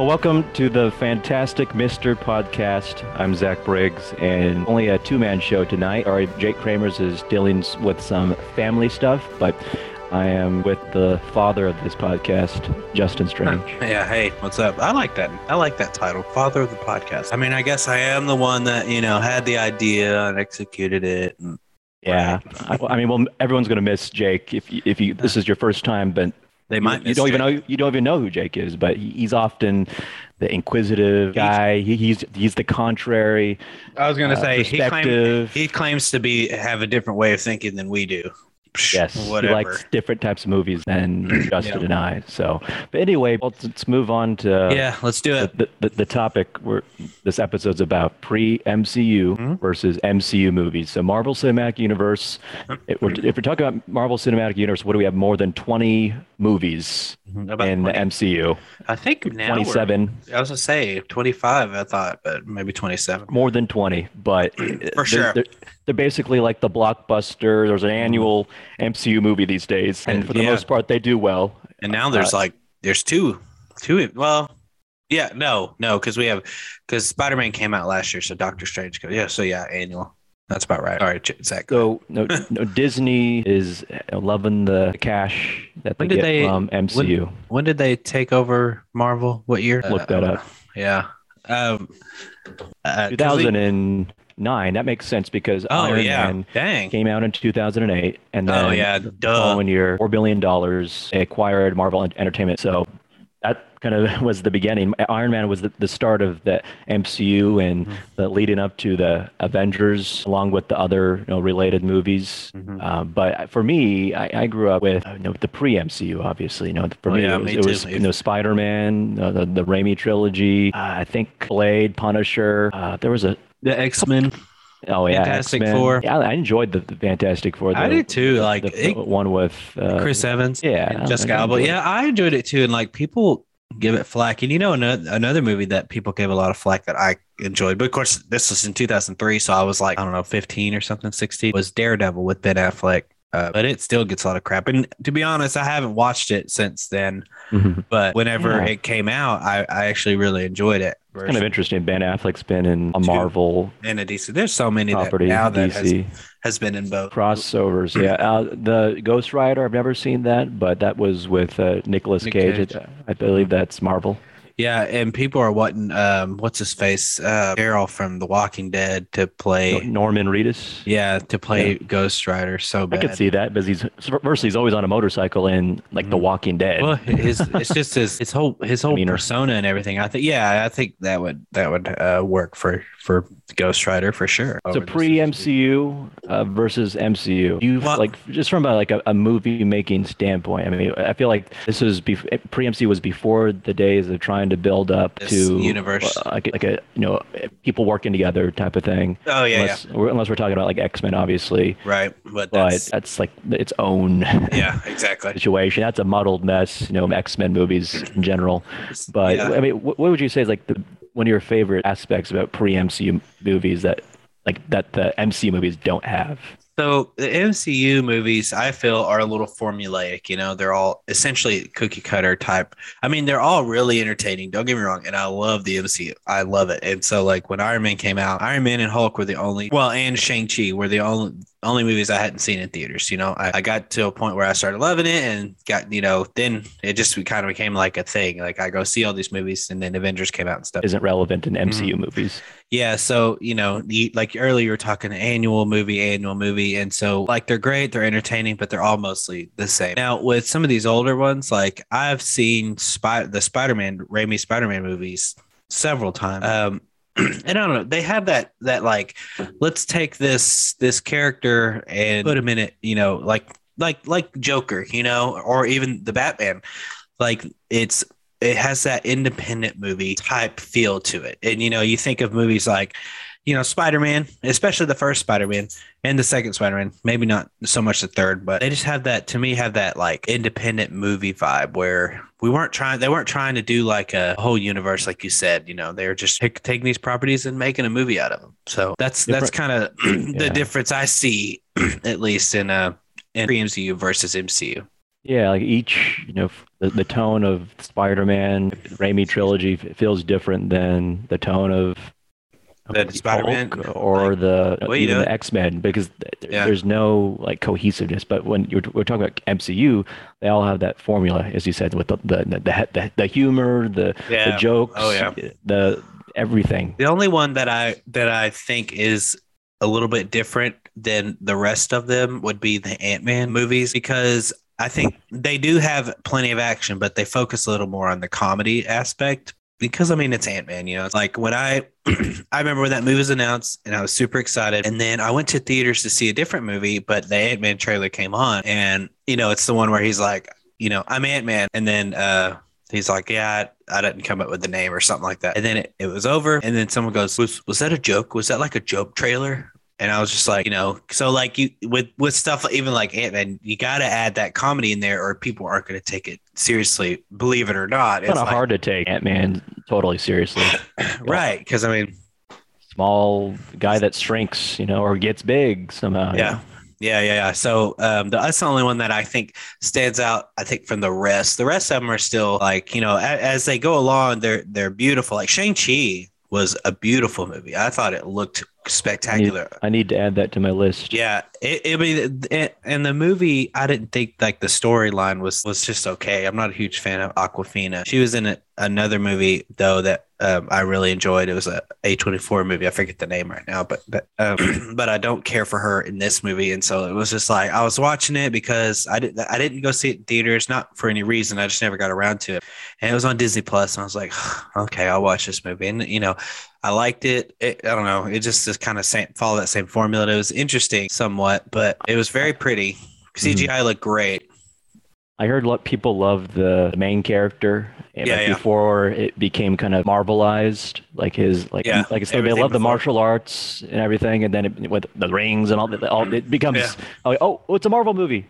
Well, welcome to the Fantastic Mr. Podcast. I'm Zack Briggs, and only a two man show tonight. All right, Jake Kramers is dealing with some family stuff, but I am with the father of this podcast, Justin Strange. Yeah, hey, what's up? I like that. I like that title, Father of the Podcast. I mean, I guess I am the one that, you know, had the idea and executed it. And, Yeah, I, I mean, well, everyone's going to miss Jake if you, if you this is your first time, but they you, might you miss don't even know you don't even know who Jake is, but he, he's often the inquisitive guy. He, he's he's the contrary. I was going to uh, say, he, claim, perspective. he claims to be have a different way of thinking than we do. Yes, Whatever. he likes different types of movies than Justin Yeah. and I. So, but anyway, let's, let's move on to yeah, let's do it. the, the, the topic where this episode's about pre MCU Mm-hmm. versus MCU movies. So Marvel Cinematic Universe. If we're, if we're talking about Marvel Cinematic Universe, what do we have? More than twenty movies About in the MCU. I think now Twenty-seven, I was going to say 25, I thought, but maybe 27. more than twenty, but they're- sure. They're, they're basically like the blockbuster. There's an annual MCU movie these days, and for the Yeah. most part, they do well. And now there's Uh, like, there's two, two, well, yeah, no, no, because we have, because Spider Man came out last year, so Doctor Strange, goes, yeah, so yeah, annual. That's about right. All right, Ch- Zack. So no, no, Disney is loving the cash that they When did get they- from MCU. When did they take over Marvel? What year? Look that up. Yeah. Um, uh, 'cause we- 2009. That makes sense because oh Iron yeah. Man Dang. came out in 2008, and then Oh yeah. the following year, four billion dollars acquired Marvel Entertainment. So that kind of was the beginning. Iron Man was the, the start of the MCU and Mm-hmm. the leading up to the Avengers, along with the other you know, related movies. Mhm. Uh, but for me, I, I grew up with you know, the pre-MCU, obviously. You know, for Oh, me, yeah, it was, me it was you know, Spider-Man, uh, the the Raimi trilogy. Uh, I think Blade, Punisher. Uh, there was a The X Men. Oh yeah, Fantastic X-Men. Four. Yeah, I enjoyed the, the Fantastic Four. I did too, like, the it- one with uh, Chris Evans. Yeah, Jessica Alba. Yeah, I enjoyed it too. And like people give it flack. And you know, another, another movie that people gave a lot of flack that I enjoyed, but of course, this was in 2003. So I was like, I don't know, 15 or something, 16 was Daredevil with Ben Affleck. Uh, but it still gets a lot of crap. And to be honest, I haven't watched it since then. Mhm. But whenever Yeah. it came out, I, I actually really enjoyed it. It's kind of interesting. Ben Affleck's been in a Marvel in a DC. There's so many that property, now that has, has been in both. crossovers. Yeah, uh, the Ghost Rider. I've never seen that, but that was with uh, Nicolas Nick Cage. Cage. I believe that's Marvel. Yeah, and people are wanting um what's his face? Uh Daryl from The Walking Dead to play Norman Reedus. yeah, to play Ghost Rider so I could see that because he's first he's always on a motorcycle in like The Mhm. Walking Dead. Well, his it's just his his whole his whole Demeanor. persona and everything. I think yeah, I think that would that would uh, work for for Ghost Rider for sure. So pre MCU uh, versus MCU. You Well- like just from a, like a, a movie making standpoint. I mean, I feel like this was bef- pre MCU was before the days of trying to build up to universe. uh, like like a you know people working together type of thing. Oh yeah, unless, we're, unless we're talking about like X Men, obviously, right. But but that's that's like its own yeah, exactly. situation. That's a muddled mess, you know, X Men movies in general. But Yeah. I mean, what, what would you say is like the one of your favorite aspects about pre MCU movies that like that the MCU movies don't have? So the MCU movies, I feel, are a little formulaic. You know, they're all essentially cookie cutter type. I mean, they're all really entertaining. Don't get me wrong, and I love the MCU. I love it. And so, like when Iron Man came out, Iron Man and Hulk were the only, well, and Shang Chi were the only only movies I hadn't seen in theaters. You know, I, I got to a point where I started loving it, and got you know, then it just kind of became like a thing. Like I go see all these movies, and then Avengers came out and stuff. Isn't relevant in MCU Mm-hmm. movies. Yeah, so you know, the, like earlier, you were talking annual movie, annual movie, and so like they're great, they're entertaining, but they're all mostly the same. Now, with some of these older ones, like I've seen Spy- the Spider-Man, Raimi Spider-Man movies several times. Um, and I don't know, they have that that like, let's take this this character and put him in it, you know, like like like Joker, you know, or even the Batman, like it's it has that independent movie type feel to it. And you know, you think of movies like, you know, Spider-Man, especially the first Spider-Man and the second Spider-Man, maybe not so much the third, but they just have that to me have that like independent movie vibe where we weren't trying they weren't trying to do like a whole universe like you said, you know, they were just pick, taking these properties and making a movie out of them. So that's that's kind of the Yeah. difference I see at least in uh in MCU versus MCU. Yeah, like each, you know, the, the tone of Spider-Man, Raimi trilogy feels different than the tone of The Spider-Man, Hulk or the well, even know- the X-Men because th- Yeah. there's no like cohesiveness. But when you're we're talking about MCU, they all have that formula, as you said, with the the the, the, the humor, the Yeah. the jokes, Oh, yeah. Eh, the everything. The only one that I that I think is a little bit different than the rest of them would be the Ant-Man movies because I think they do have plenty of action, but they focus a little more on the comedy aspect. Because I mean it's Ant-Man, you know. It's like when I I remember when that movie was announced and I was super excited. And then I went to theaters to see a different movie, but the Ant-Man trailer came on and you know, it's the one where he's like, you know, I'm Ant-Man. And then uh he's like, Yeah, I, I didn't come up with the name or something like that. And then it, it was over. And then someone goes, was, was that a joke? Was that like a joke trailer? And I was just like, you know, so like you with with stuff even like Ant Man, you got to add that comedy in there, or people aren't going to take it seriously, believe it or not. It's kind of like- hard to take Ant-Man totally seriously. right? Because I mean, Small guy that shrinks, you know, or gets big somehow. you yeah. know. Yeah, yeah, yeah. So um, the, that's the only one that I think stands out. I think from the rest, the rest of them are still like you know, a, as they go along, they're they're beautiful. Like Shang Chi was a beautiful movie. I thought it looked spectacular. I need to add that to my list. Yeah, it, I mean, it, and the movie, I didn't think like the storyline was was just okay. I'm not a huge fan of Awkwafina. She was in a, another movie though that um, I really enjoyed. It was a A24 movie. I forget the name right now, but but um, but I don't care for her in this movie, and so it was just like I was watching it because I didn't I didn't go see it in theaters, not for any reason. I just never got around to it, and it was on Disney Plus, and I was like, okay, I'll watch this movie, and you know. I liked it. it. I don't know. It just just kind of same, follow that same formula. It was interesting somewhat, but it was very pretty. Mm-hmm. CGI looked great. I heard lot people love the main character. and, Yeah, like, yeah. Before it became kind of marvelized, like his like Yeah, like I said, they love the martial arts and everything, and then it, with the rings and all that, all it becomes like, oh, it's a Marvel movie.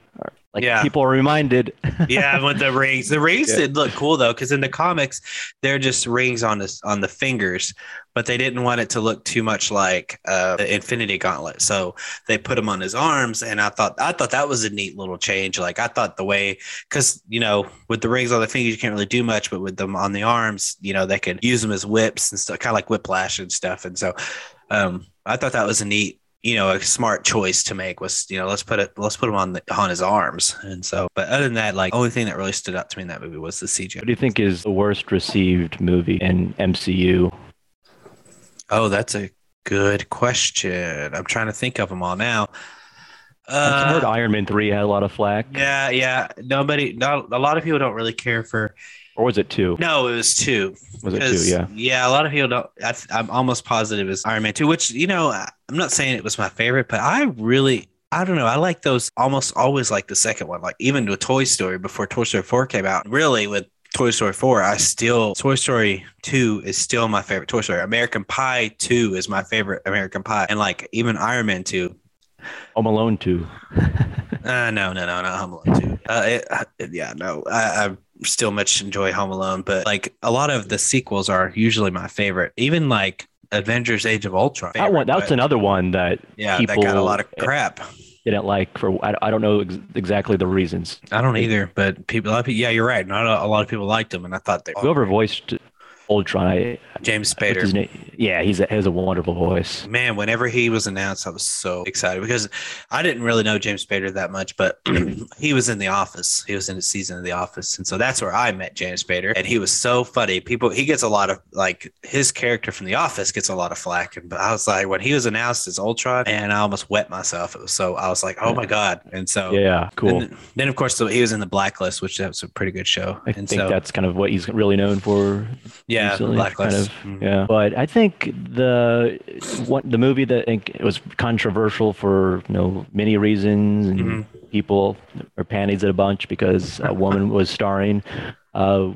Like Yeah. people are reminded. yeah, with the rings. The rings Yeah. did look cool though, because in the comics, they're just rings on the on the fingers, but they didn't want it to look too much like uh, the Infinity Gauntlet, so they put them on his arms. And I thought I thought that was a neat little change. Like I thought the way, because you know, with the rings on the fingers, you can't really do much, but with them on the arms, you know, they could use them as whips and stuff, kind of like whiplash and stuff. And so, um, I thought that was a neat you know a smart choice to make was you know let's put it let's put him on the on his arms and so but other than that like only thing that really stood out to me in that movie was the CGI. what do you think is the worst received movie in MCU? Oh, that's a good question. I'm trying to think of them all now. I heard Uh, Iron Man three had a lot of flack, yeah, yeah. Nobody, not a lot of people don't really care for. Or was it two? No, it was two. Was it two? Yeah. yeah. A lot of people don't. I, I'm almost positive it's Iron Man two, which you know I'm not saying it was my favorite, but I really. I don't know. I like those almost always like the second one. Like even with Toy Story before Toy Story 4 came out. Really with Toy Story 4, I still Toy Story 2 is still my favorite Toy Story. American Pie 2 is my favorite American Pie. And like even Iron Man 2. Home Alone two. Uh, no, no, no, not Home Alone 2. Uh, it, uh, yeah, no. I, I still much enjoy Home Alone, but like a lot of the sequels are usually my favorite. Even like Avengers Age of Ultron. that one. That's another one that yeah, people that got a lot of eh, crap. didn't like for I, I don't know ex- exactly the reasons. I don't either, but people, a lot of people, yeah, you're right. Not a, a lot of people liked them, and I thought they Whoever voiced Ultron, I, James uh, his Spader. name? Yeah, he's a, he has a wonderful voice. Man, whenever he was announced, I was so excited because I didn't really know James Spader that much, but he was in The Office. He was in a season of The Office, and so that's where I met James Spader, and he was so funny. People, he gets a lot of like his character from The Office gets a lot of flack, and but I was like, when he was announced as Ultron, and I almost wet myself. It was so I was like, oh my god, and so Yeah, cool. And then, of course, so he was in The Blacklist, which that was a pretty good show. I and think so, that's kind of what he's really known for. yeah, recently, Blacklist. Kind of, Mhm. yeah. But I think the what the movie that it was controversial for you know many reasons, and Mm-hmm. people are panties at a bunch because a woman was starring. Uh,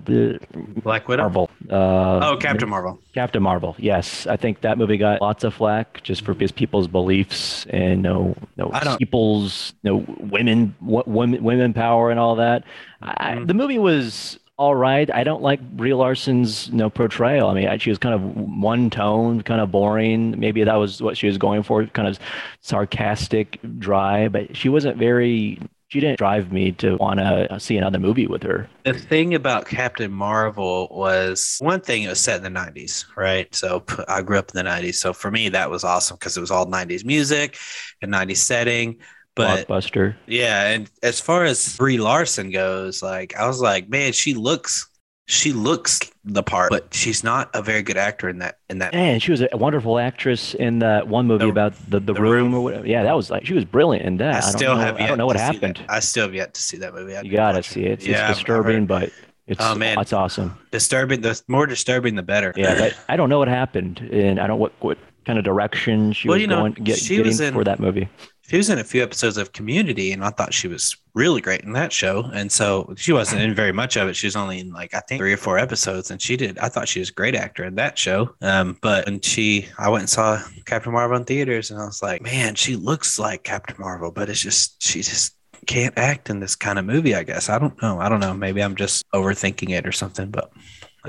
Black Widow. Marvel. Uh, Oh, Captain Marvel. Captain Marvel. Yes, I think that movie got lots of flack just for his people's beliefs and no, no I don't- people's, no women, wo- women, women power and all that. I, Mhm. the movie was all right. I don't like Brie Larson's, you know, portrayal. I mean, she was kind of one tone, kind of boring. Maybe that was what she was going for, kind of sarcastic, dry. But she wasn't very. she didn't drive me to want to see another movie with her. The thing about Captain Marvel was one thing, it was set in the 90s, right? So I grew up in the 90s. So for me, that was awesome because it was all 90s music and 90s setting. But Blockbuster. yeah, and as far as Brie Larson goes, like I was like, man, she looks she looks the part, but she's not a very good actor in that in that And she was a wonderful actress in that one movie The- about the, the, The room, Room. or whatever. Yeah, that was like she was brilliant in that. I I, don't still know, have I don't know what happened. I still have yet to see that movie. I You gotta see it. It's, Yeah, it's disturbing, but it's Oh, man. it's awesome. disturbing. The more disturbing, the better. Yeah, but I don't know what happened, and I don't what what kind of direction she Well, was you know, going get, she getting was in- for that movie. She was in a few episodes of Community, and I thought she was really great in that show. And so she wasn't in very much of it. She was only in like I think three or four episodes, and she did. I thought she was a great actor in that show. Um, but when she, I went and saw Captain Marvel in theaters, and I was like, man, she looks like Captain Marvel, but it's just she just can't act in this kind of movie. I guess I don't know. I don't know. Maybe I'm just overthinking it or something. But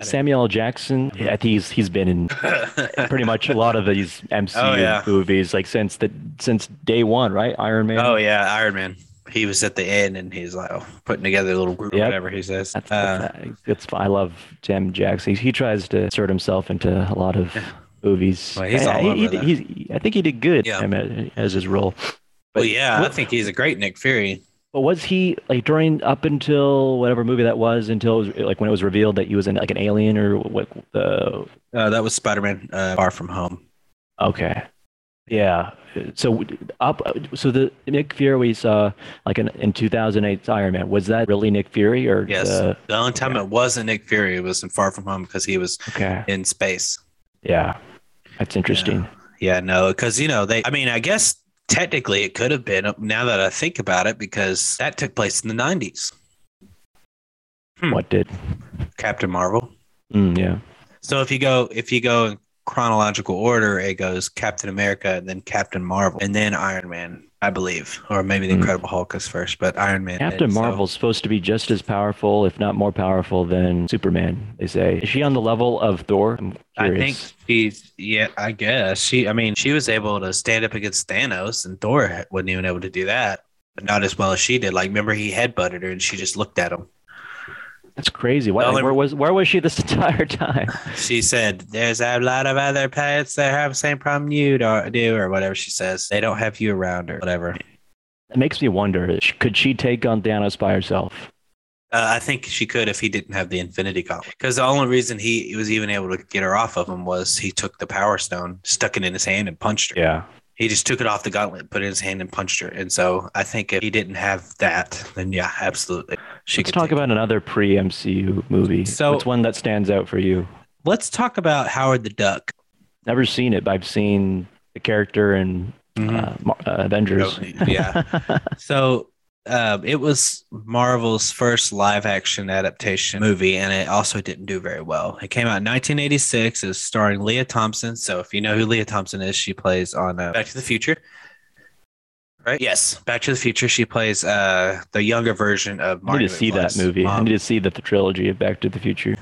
Samuel L. Jackson, I think he's he's been in pretty much a lot of these MCU Oh, yeah. movies, like since the since day one, right? Iron Man. oh yeah, Iron Man. He was at the end, and he's like oh, putting together a little group, Yep. whatever he says. That's, Uh, that's, I love Sam Jackson. He, he tries to insert himself into a lot of movies. Well, he's Yeah, all he, over he- I think he did good Yeah. I mean, as his role. well, But yeah, I think he's a great Nick Fury. But was he like during up until whatever movie that was until it was, like when it was revealed that he was in like an alien or what the Uh, that was Spider Man uh, Far From Home. okay yeah so up so the Nick Fury we saw like in, in 2008 Iron Man was that really Nick Fury or Yes. the- The only time yeah. it wasn't Nick Fury it was in Far From Home because he was okay in space. yeah that's interesting Yeah, no, because you know they. I mean, I guess technically it could have been. Now that I think about it, because that took place in the '90s. Hmm. what did Captain Marvel. mm, yeah So if you go, if you go chronological order, it goes Captain America, and then Captain Marvel, and then Iron Man, I believe, or maybe the Hmm. Incredible Hulk is first, but Iron Man. Captain so- Marvel's supposed to be just as powerful, if not more powerful, than Superman. They say. Is she on the level of Thor? I think she's yeah, I guess she. I mean, she was able to stand up against Thanos, and Thor wasn't even able to do that, but not as well as she did. Like, remember he headbutted her, and she just looked at him. That's crazy. Why, only- where was where was she this entire time? She said, "There's a lot of other pets that have the same problem you do, or whatever." She says they don't have you around, or whatever. It makes me wonder. Could she take on Thanos by herself? Uh, I think she could if he didn't have the Infinity Gauntlet. Because the only reason he was even able to get her off of him was he took the Power Stone, stuck it in his hand, and punched her. Yeah. He just took it off the gauntlet, put it in his hand, and punched her. And so I think if he didn't have that, then yeah, absolutely. She Let's talk about another pre-MCU movie. So- it's one that stands out for you? Let's talk about Howard the Duck. Never seen it, but I've seen the character in uh, Mar- uh, Avengers. Oh, yeah. So um, it was Marvel's first live action adaptation movie, and it also didn't do very well. It came out in 1986. It was starring Lea Thompson. So if you know who Lea Thompson is, she plays on uh, Back to the Future. Right? Yes, Back to the Future. She plays uh, the younger version of I need to see that movie. I need to see the, the trilogy of Back to the Future.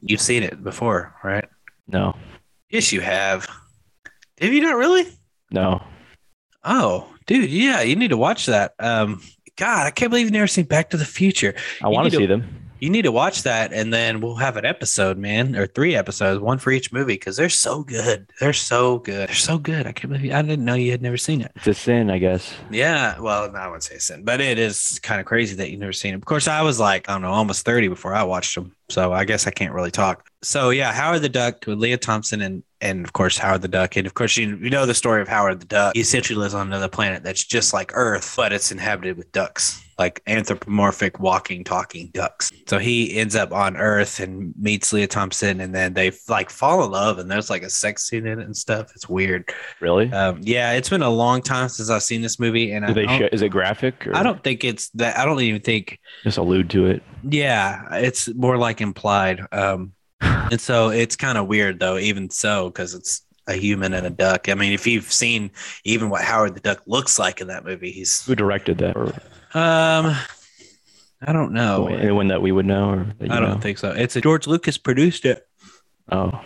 You've seen it before, right? No, Yes, you have. Have you not really? no. Oh, dude, yeah, you need to watch that. Um, God, I can't believe you've never seen Back to the Future. I want to to- see them. You need to watch that, and then we'll have an episode, man, or three episodes, one for each movie, because they're so good. They're so good. They're so good. I can't believe you, I didn't know you had never seen it. It's a sin, I guess. Yeah, well, I wouldn't say sin, but it is kind of crazy that you've never seen it. Of course, I was like, I don't know, almost 30 before I watched them. So I guess I can't really talk. So yeah, Howard the Duck with Lea Thompson and and of course Howard the Duck. And of course you, you know the story of Howard the Duck. He essentially lives on another planet that's just like Earth, but it's inhabited with ducks, like anthropomorphic walking, talking ducks. So he ends up on Earth and meets Lea Thompson and then they like fall in love and there's like a sex scene in it and stuff. It's weird. Really? Um, yeah, it's been a long time since I've seen this movie, and Do I they show, is it graphic? Or I don't think it's that. I don't even think. just allude to it. Yeah, it's more like implied. Um, and so it's kind of weird though, even so, because it's a human and a duck. I mean, if you've seen even what Howard the Duck looks like in that movie, he's Who directed that? Or um, I don't know. anyone that we would know? Or that you I don't know? think so. It's a George Lucas produced it. Oh,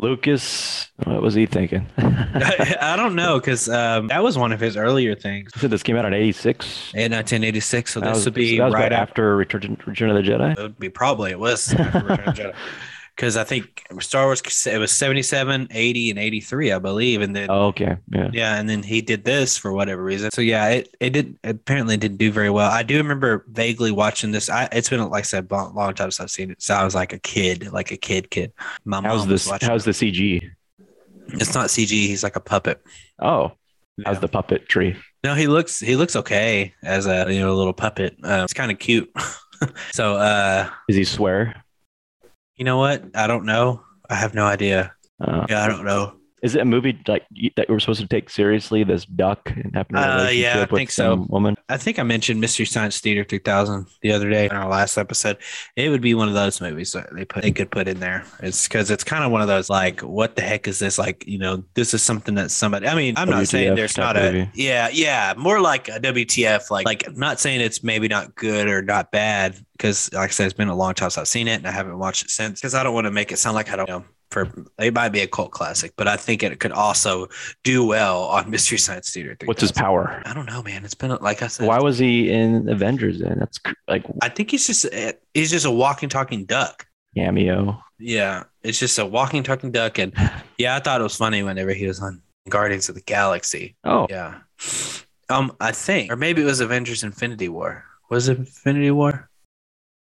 Lucas, what was he thinking? I don't know because um, that was one of his earlier things So this came out in '86. in 1986. So That this was, would be that was right after. after Return, Return of the Jedi. It would be probably it was because I think Star Wars it was 77, 80, and 83, I believe, and then Oh, okay, yeah. Yeah, and then he did this for whatever reason. So yeah, it it did apparently didn't do very well. I do remember vaguely watching this. I it's been like I said, a long, long time since I've seen it. So I was like a kid, like a kid, kid. My How's mom was this? watching. How's the CG? It's not CG. He's like a puppet. Oh, how's Yeah. the puppet tree? No, he looks he looks okay as a you know little puppet. Um, it's kind of cute. so uh, Does he swear? You know what? I don't know. I have no idea. Uh, Yeah, I don't know. Is it a movie like that we're supposed to take seriously? This duck and having a Uh, relationship yeah, I with think so. some woman. I think I mentioned Mystery Science Theater 3000 the other day in our last episode. It would be one of those movies that they put they could put in there. It's because it's kind of one of those like, what the heck is this? Like, you know, this is something that somebody. I mean, I'm not saying there's not a movie. yeah, yeah, more like a WTF. Like, like I'm not saying it's maybe not good or not bad because, like I said, it's been a long time since I've seen it and I haven't watched it since because I don't want to make it sound like I don't know. For it might be a cult classic, but I think it could also do well on Mystery Science Theater. What's his power? I don't know, man. It's been like I said. Why was he in Avengers? Then that's like I think he's just he's just a walking talking duck. cameo. Yeah, it's just a walking talking duck, and yeah, I thought it was funny whenever he was on Guardians of the Galaxy. Oh, Yeah, um, I think, or maybe it was Avengers: Infinity War. Was it Infinity War?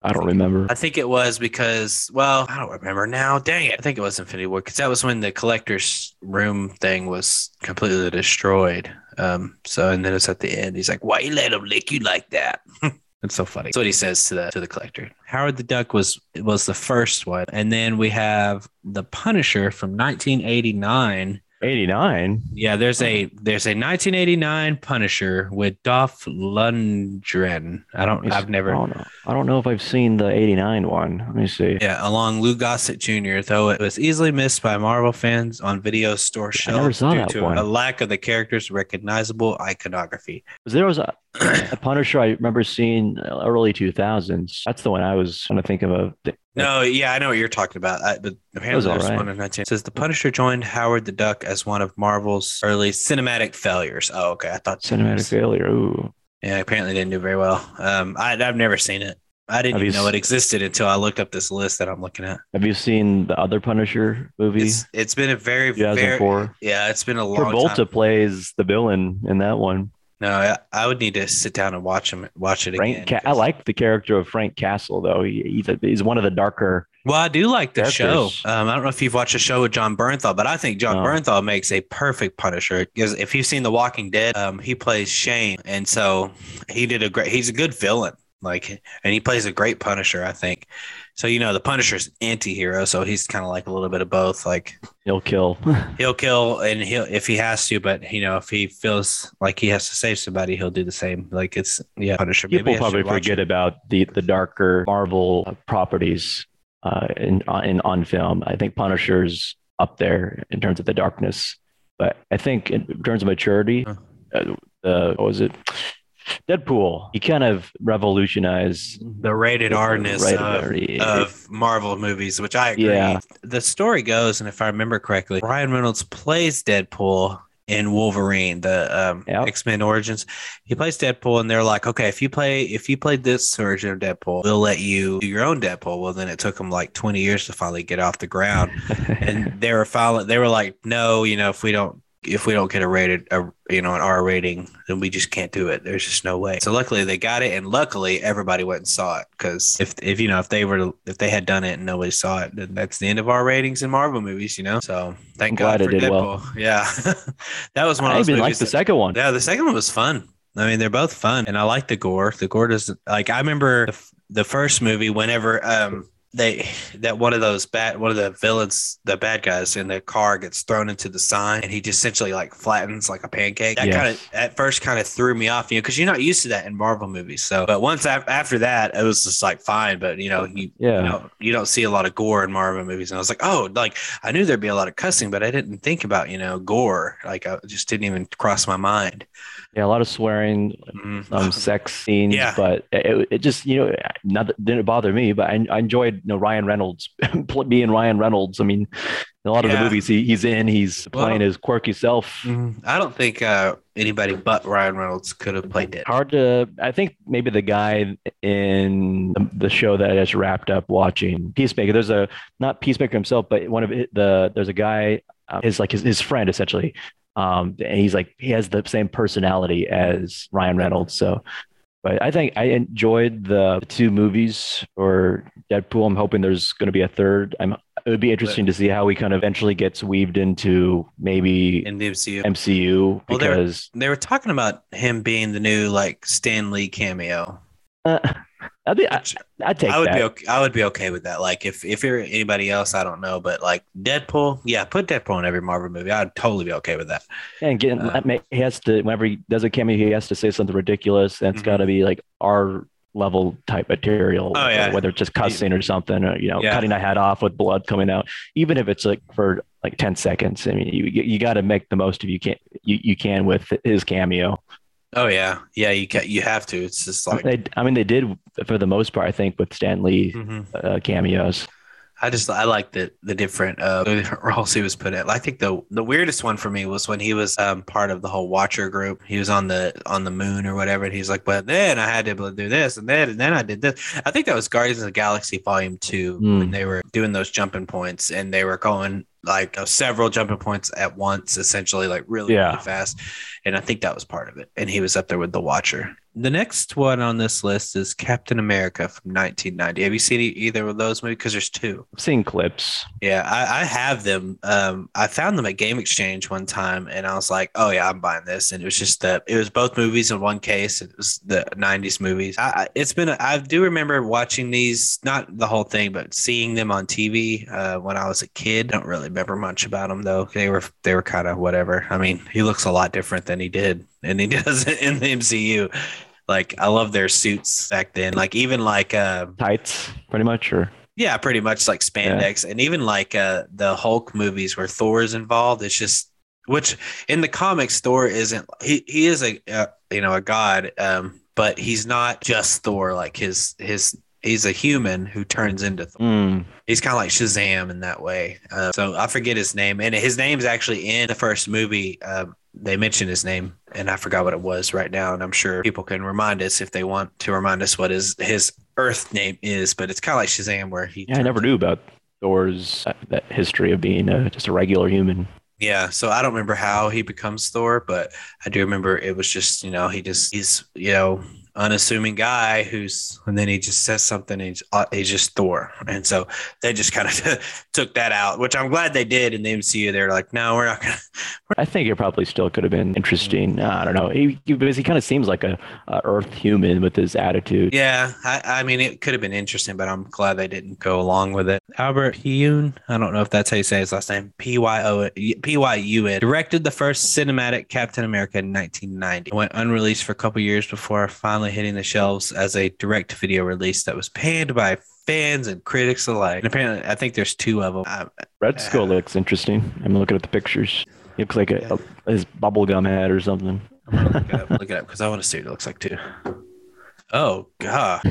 I don't remember. I think it was because, well, I don't remember now. Dang it! I think it was Infinity War because that was when the collector's room thing was completely destroyed. Um, so and then it's at the end. He's like, "Why you let him lick you like that?" It's so funny. That's what he says to the to the collector. Howard the Duck was was the first one, and then we have the Punisher from 1989. 89. Yeah, there's a there's a 1989 Punisher with Dolph Lundgren. I don't. I've I never. don't know. I don't know if I've seen the 89 one. Let me see. Yeah, along Lou Gossett Jr., though it was easily missed by Marvel fans on video store shelves due to one. a lack of the character's recognizable iconography. There was a, a Punisher I remember seeing early 2000s. That's the one I was trying to think of. A, No, yeah, I know what you're talking about. I, but apparently, there's right. one in 19. It says the Punisher joined Howard the Duck as one of Marvel's early cinematic failures. Oh, okay. I thought cinematic failure. Ooh. Yeah, apparently didn't do very well. Um, I, I've never seen it. I didn't Have even know it existed until I looked up this list that I'm looking at. Have you seen the other Punisher movie? It's it's been a very very yeah. It's been a long Travolta time. plays the villain in that one. No, I, I would need to sit down and watch him watch it Frank, again. Ca- I like the character of Frank Castle though. He, he's a, he's one of the darker. Well, I do like the show. Um, I don't know if you've watched the show with Jon Bernthal, but I think Jon No. Bernthal makes a perfect Punisher. Because if you've seen The Walking Dead, um, he plays Shane, and so he did a great. He's a good villain, like, and he plays a great Punisher. I think. So you know, the Punisher's anti-hero, so he's kind of like a little bit of both. Like He'll kill. he'll kill, and he'll if he has to, but you know, if he feels like he has to save somebody, he'll do the same. Like it's yeah, Punisher. People I probably forget it. about the the darker Marvel properties uh, in in on film. I think Punisher's up there in terms of the darkness, but I think in terms of maturity, uh, the what was it? Deadpool. He kind of revolutionized. the rated R-ness Rated of, of Marvel movies, which I agree. Yeah. The story goes, and if I remember correctly, Ryan Reynolds plays Deadpool in Wolverine, the um, Yep. X Men Origins. He plays Deadpool, and they're like, okay, if you play, if you played this version of Deadpool, we'll let you do your own Deadpool. Well, then it took them like 20 years to finally get off the ground, and they were finally, they were like, no, you know, if we don't. If we don't get a rated, a, you know, an R rating, then we just can't do it. There's just no way. So luckily they got it, and luckily everybody went and saw it. Because if, if you know, if they were, to, if they had done it and nobody saw it, then that's the end of our ratings in Marvel movies. You know, so thank God for it did Deadpool. well. Yeah, that was one of I those even liked the that- second one. yeah, the second one was fun. I mean, they're both fun, and I like the gore. The gore doesn't like. I remember the, the first movie whenever um they that one of those bad one of the villains, the bad guys in the car gets thrown into the sign, and he just essentially like flattens like a pancake. That Yes. kind of at first kind of threw me off, you know, because you're not used to that in Marvel movies. So, but once af- after that, it was just like fine. But you know, you Yeah. you know, you don't see a lot of gore in Marvel movies. And I was like, oh, like I knew there'd be a lot of cussing, but I didn't think about, you know, gore. Like I just didn't even cross my mind. Yeah, a lot of swearing, Mhm. um, sex scenes, Yeah. but it, it just you know not, didn't bother me. But I, I enjoyed you know Ryan Reynolds being Ryan Reynolds. I mean, a lot of the movies he, he's in, he's playing Well- his quirky self. Mhm. I don't think uh, anybody but Ryan Reynolds could have played it. Hard to. I think maybe the guy in the show that I just wrapped up watching Peacemaker. There's a not Peacemaker himself, but one of the there's a guy uh, is like his, his friend essentially. Um, and he's like he has the same personality as Ryan Reynolds. So, but I think I enjoyed the two movies for Deadpool. I'm hoping there's going to be a third. I'm. It would be interesting to see how he kind of eventually gets weaved into maybe in the MCU. MCU Well, because They were talking about him being the new like Stan Lee cameo. uh, I'd be, I, I'd take I would that. be okay, I would be okay with that. Like if if you're anybody else, I don't know, but like Deadpool, yeah, put Deadpool in every Marvel movie. I'd totally be okay with that. And getting, Uh, he has to whenever he does a cameo, he has to say something ridiculous. And it's Mhm. got to be like our level type material, Oh, yeah. whether it's just cussing or something, or you know, Yeah. cutting a head off with blood coming out. Even if it's like for like ten seconds, I mean, you you got to make the most of you can you, you can with his cameo. Oh yeah, yeah. You ca- you have to. It's just like They, I mean, they did for the most part, I think, with Stan Lee Mhm. uh, cameos. I just I like the the different uh roles he was put in. I think the the weirdest one for me was when he was um part of the whole Watcher group. He was on the on the moon or whatever, and he's like, "But then I had to do this, and then and then I did this." I think that was Guardians of the Galaxy Volume Two when Hmm. they were doing those jumping points, and they were going like uh, several jumping points at once, essentially, like really, Yeah. really fast. And I think that was part of it. And he was up there with the Watcher. The next one on this list is Captain America from 1990. Have you seen either of those movies? Because there's two. I've seen clips. Yeah, I, I have them. Um, I found them at Game Exchange one time, and I was like, "Oh yeah, I'm buying this." And it was just that it was both movies in one case. It was the '90s movies. I, I- it's been. I do remember watching these, not the whole thing, but seeing them on TV uh, when I was a kid. I don't really remember much about him though. They were they were kind of whatever. I mean, he looks a lot different than he did, and he does in the MCU. Like I love their suits back then. Like even like uh, Tights, pretty much, or yeah, pretty much like spandex, and even like uh, the Hulk movies where Thor is involved. It's just which in the comics Thor isn't. He he is a uh, you know a god, um, but he's not just Thor. Like his his he's a human who turns into Thor. Mm, He's kind of like Shazam in that way. Uh, so I forget his name, and his name's actually in the first movie. Um, they mentioned his name, and I forgot what it was right now. And I'm sure people can remind us if they want to remind us what his his Earth name is. But it's kind of like Shazam, where he. yeah, I never knew about Thor's uh, that history of being uh, just a regular human. Yeah, so I don't remember how he becomes Thor, but I do remember it was just you know he just he's you know unassuming guy who's and then he just says something he's, uh, he's just Thor, and so they just kind of took that out, which I'm glad they did in the MCU. They're like, no, we're not gonna. I think it probably still could have been interesting. I don't know. He, he because he kind of seems like a, a Earth human with his attitude. Yeah, I, I mean it could have been interesting, but I'm glad they didn't go along with it. Albert Pyun, I don't know if that's how you say his last name. P Y O P Y U N directed the first cinematic Captain America in 1990. It went unreleased for a couple years before finally hitting the shelves as a direct video release that was panned by fans and critics alike. And apparently, I think there's two of them. I, Red Skull looks interesting. I'm looking at the pictures. He looks like a, a his bubblegum head or something. Look it up, look it up because I want to see what it looks like too. Oh god!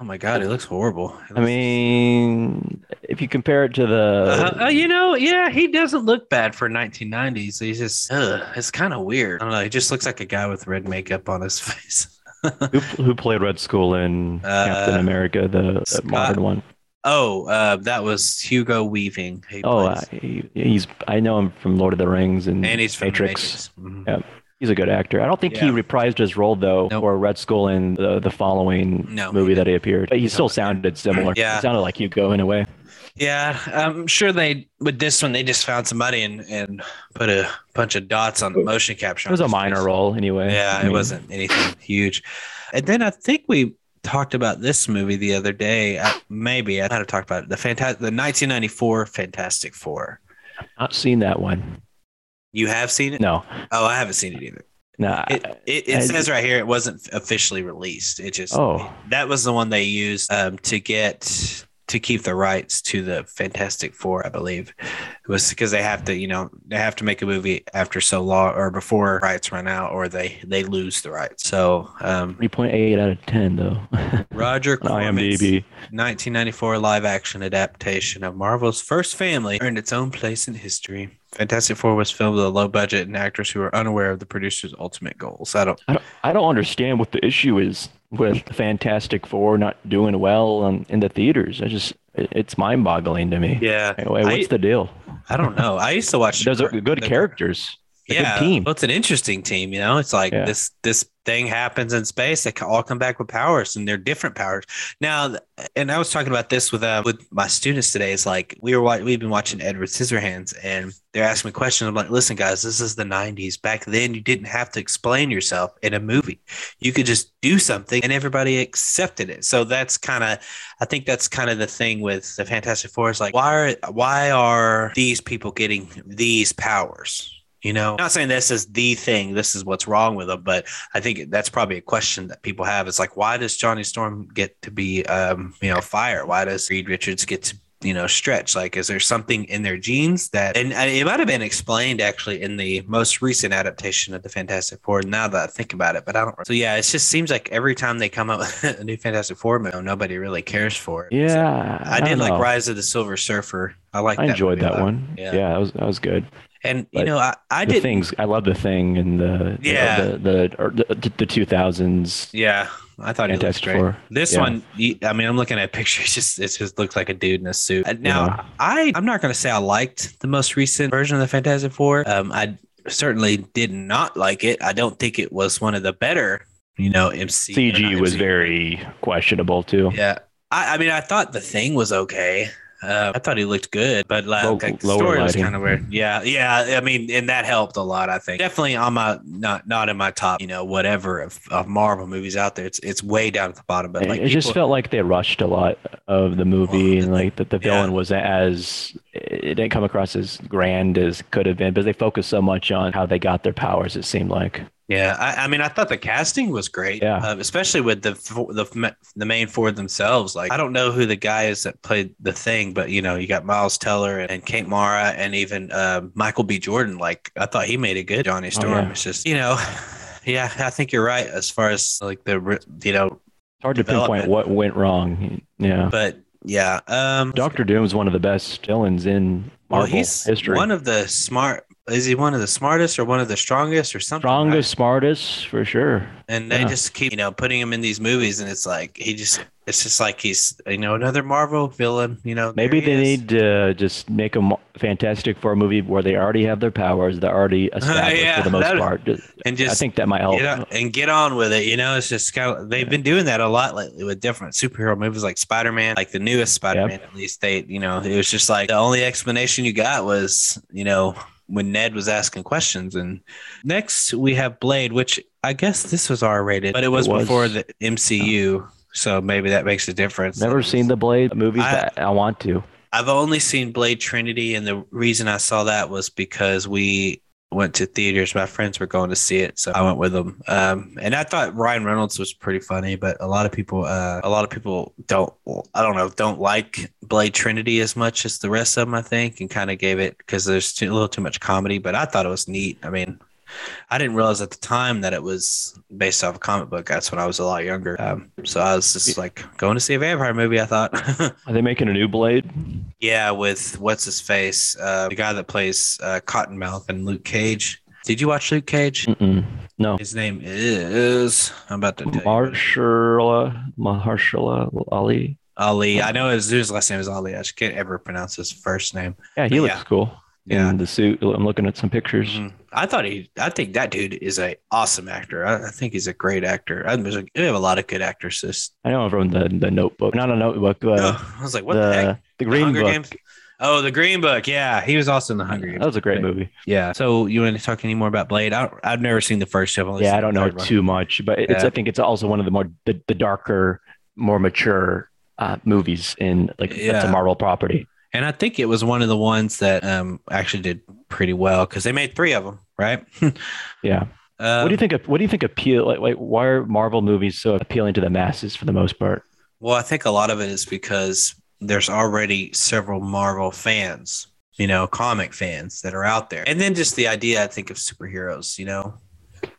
Oh my god! It looks horrible. It I mean, if you compare it to the Uh, uh, you know, yeah, he doesn't look bad for 1990s. He's just, it's kind of weird. I don't know. He just looks like a guy with red makeup on his face. Who, who played Red Skull in Uh, Captain America, the, the modern one. oh, uh, that was Hugo Weaving. He Oh, uh, he, he's I know him from Lord of the Rings and, and he's from Matrix. Matrix. Mhm. Yeah. He's a good actor. I don't think he reprised his role though, Nope. or Red Skull in the, the following No, movie that he appeared. But he He still sounded similar. Yeah. he sounded like Hugo in a way. Yeah, I'm sure they with this one they just found somebody and and put a bunch of dots on the motion capture. It was a minor face. role anyway. Yeah, I it mean, wasn't anything huge. And then I think we talked about this movie the other day. Uh, maybe I had to talk about it. The fantastic, the 1994 Fantastic Four. Not seen that one. You have seen it? No, Oh, I haven't seen it either. no. It it, it I- says right here it wasn't officially released. It just Oh. that was the one they used um, to get to keep the rights to the Fantastic Four, I believe. It was because they have to, you know, they have to make a movie after so long or before rights run out or they they lose the rights. So um 3.8 out of 10 though. Roger Corman's IMDb. 1994 live action adaptation of Marvel's first family earned its own place in history. Fantastic Four was filmed with a low budget and actors who were unaware of the producer's ultimate goals. I don't I don't, I don't understand what the issue is with Fantastic Four not doing well um, in the theaters. I just, it's mind boggling to me. Yeah. Anyway, what's I, the deal? I don't know. I used to watch Those are good the- characters. A yeah, good team. Well, it's an interesting team, you know. It's like Yeah. this this thing happens in space. They all come back with powers, and they're different powers. Now, and I was talking about this with uh, with my students today. It's like we were we've been watching Edward Scissorhands, and they're asking me questions. I'm like, listen, guys, this is the '90s. Back then, you didn't have to explain yourself in a movie. You could just do something, and everybody accepted it. So that's kind of, I think that's kind of the thing with the Fantastic Four. Is like, why are why are these people getting these powers? You know, not saying this is the thing, this is what's wrong with them, but I think that's probably a question that people have. It's like, why does Johnny Storm get to be, um, you know, fire? Why does Reed Richards get to, you know, stretch? Like, is there something in their genes that, and uh, it might have been explained actually in the most recent adaptation of the Fantastic Four. Now that I think about it, but I don't. So yeah, it just seems like every time they come out with a new Fantastic Four movie, nobody really cares for it. So Yeah. I, don't did like. Rise of the Silver Surfer. I like. I enjoyed movie that one. Yeah. Yeah. that was that was good. And you know, I, I the did things I love the thing and the Yeah. the the the, the two thousands. Yeah, I thought he looked great. Four. This Yeah. one, I mean, I'm looking at pictures. Just it just looks like a dude in a suit. Now, Yeah. I I'm not going to say I liked the most recent version of the Fantastic Four. Um, I certainly did not like it. I don't think it was one of the better, you know, MC. CG was MC. very questionable too. Yeah, I, I mean, I thought the thing was okay. Uh, I thought he looked good, but like, Low- like, the lower story was kind of weird. Yeah, yeah. I mean, and that helped a lot. I think definitely on my not not in my top, you know, whatever of, of Marvel movies out there. It's it's way down at the bottom. But it like, it just felt like they rushed a lot of the movie Well, and like that the yeah. villain was as it didn't come across as grand as could have been, but they focused so much on how they got their powers. It seemed like Yeah, I, I mean, I thought the casting was great. Yeah. uh, especially with the the the main four themselves. Like, I don't know who the guy is that played the thing, but you know, you got Miles Teller and, Kate Mara and even uh, Michael B. Jordan. Like, I thought he made a good Johnny Storm. yeah. It's just, you know, yeah, I think you're right as far as like the you know, it's hard to pinpoint what went wrong. Yeah, but yeah, um, Doctor Doom is one of the best villains in well, Marvel he's history. one of the smart. Is he one of the smartest or one of the strongest or something? right? Strongest, smartest for sure. and they Yeah. just keep you know putting him in these movies and it's like he just it's just like he's you know another marvel villain you know Maybe they is. need to just make a mo- Fantastic Four movie where they already have their powers. They're already established Yeah, for the most that- part. Just- and just I think that might help. get on, and get on with it you know it's just kind of they've been doing that a lot lately with different superhero movies like spider-man like the newest spider-man at least they you know it was just like the only explanation you got was you know when ned was asking questions and next we have blade which i guess this was r-rated but it was, It was. before the mcu so maybe that makes a difference Never seen the Blade movies, I- but I want to. I've only seen Blade Trinity, and the reason I saw that was because we went to theaters. My friends were going to see it, so I went with them. Um, and I thought Ryan Reynolds was pretty funny, but a lot of people, uh, a lot of people don't, I don't know, don't like Blade Trinity as much as the rest of them. I think, and kind of gave it because there's too, a little too much comedy. But I thought it was neat. I mean. I didn't realize at the time that it was based off a comic book. That's when I was a lot younger. Um, so I was just like going to see a vampire movie. I thought, Are they making a new Blade? Yeah, with what's his face, uh, the guy that plays uh, Cottonmouth and Luke Cage. Did you watch Luke Cage? Mm-mm. No. His name is I'm about to tell. Marshala, Mahershala Ali. Ali. I know his, his last name is Ali. I just can't ever pronounce his first name. Yeah, he Yeah. looks cool. Yeah. In the suit. I'm looking at some pictures. Mhm. I thought he. I think that dude is a awesome actor. I, I think he's a great actor. I, a, we have a lot of good actors. I know from the the Notebook, not a Notebook. Uh, oh, I was like, what the, the heck? the The Green Hunger Book. Games. Oh, the Green Book. Yeah, he was also in the Hunger Games. That was a great movie. Yeah. So you want to talk any more about Blade? I, I've never seen the first two. Yeah, I don't know third one. too much, but it's Yeah. I think it's also one of the more the, the darker, more mature uh, movies in like that's a Marvel property. And I think it was one of the ones that um actually did pretty well because they made three of them, right? Yeah. Um, what do you think? Of, what do you think appeal? Like, like, why are Marvel movies so appealing to the masses for the most part? Well, I think a lot of it is because there's already several Marvel fans, you know, comic fans that are out there. And then just the idea, I think, of superheroes, you know,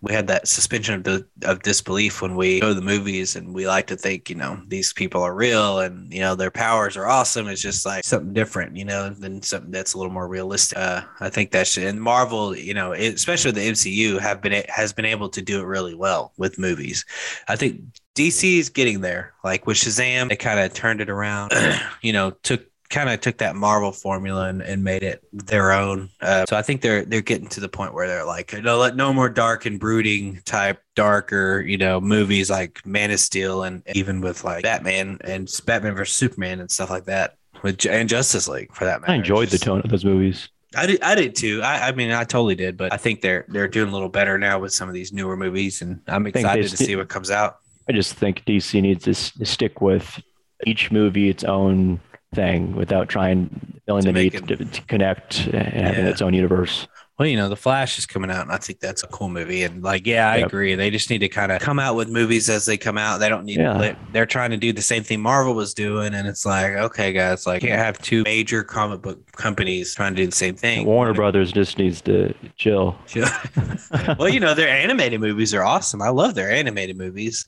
we had that suspension of, of disbelief when we go to the movies and we like to think, you know, these people are real and, you know, their powers are awesome. It's just like something different, you know, than something that's a little more realistic. Uh, I think that's, and Marvel, you know, it, especially the MCU have been, has been able to do it really well with movies. I think DC is getting there. Like with Shazam, they kind of turned it around, you know, took kind of took that Marvel formula and, and made it their own. Uh, so I think they're they're getting to the point where they're like, no, let no more dark and brooding type darker, you know, movies like Man of Steel and even with like Batman and Batman versus Superman and stuff like that. With and Justice League for that matter. I enjoyed the tone of those movies. I did, I did too. I, I mean, I totally did, but I think they're they're doing a little better now with some of these newer movies, and I'm excited to see what comes out. I just think DC needs to s- stick with each movie its own thing without trying feeling To the need it- to, to connect and having Yeah. its own universe. Well, you know, The Flash is coming out, and I think that's a cool movie. And like, yeah, I Yep. agree. They just need to kind of come out with movies as they come out. They don't need Yeah. to. They, they're trying to do the same thing Marvel was doing, and it's like, okay, guys, like, you can't have two major comic book companies trying to do the same thing. Warner Brothers just needs to chill. well, you know, their animated movies are awesome. I love their animated movies.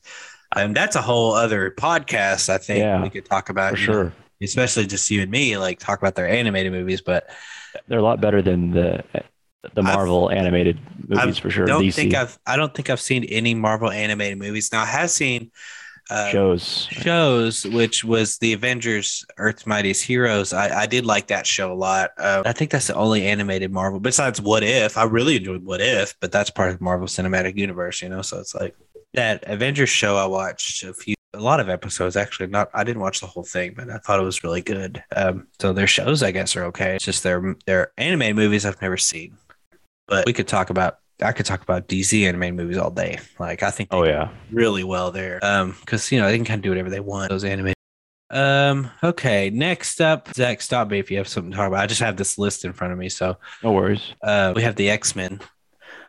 And that's a whole other podcast. I think Yeah, we could talk about for you know, sure. Especially just you and me, like talk about their animated movies. But They're a lot better than the the I've- Marvel animated movies I for sure. don't DC think I've I don't think I've seen any Marvel animated movies. Now I have seen uh, shows. shows, which was the Avengers Earth's Mightiest Heroes. I, I did like that show a lot. Uh, I think that's the only animated Marvel besides What If. I really enjoyed What If, but that's part of the Marvel Cinematic Universe, you know. So it's like that Avengers show I watched a few. A lot of episodes actually. Not I didn't watch the whole thing, but I thought it was really good. Um, so their shows, I guess, are okay. It's just their their anime movies I've never seen. But we could talk about I could talk about DC anime movies all day. Like I think they Oh yeah, really well there. Um, because you know they can kind of do whatever they want. Those anime. Um. Okay. Next up, Zach, stop me if you have something to talk about. I just have this list in front of me. So, no worries. uh, we have the X Men.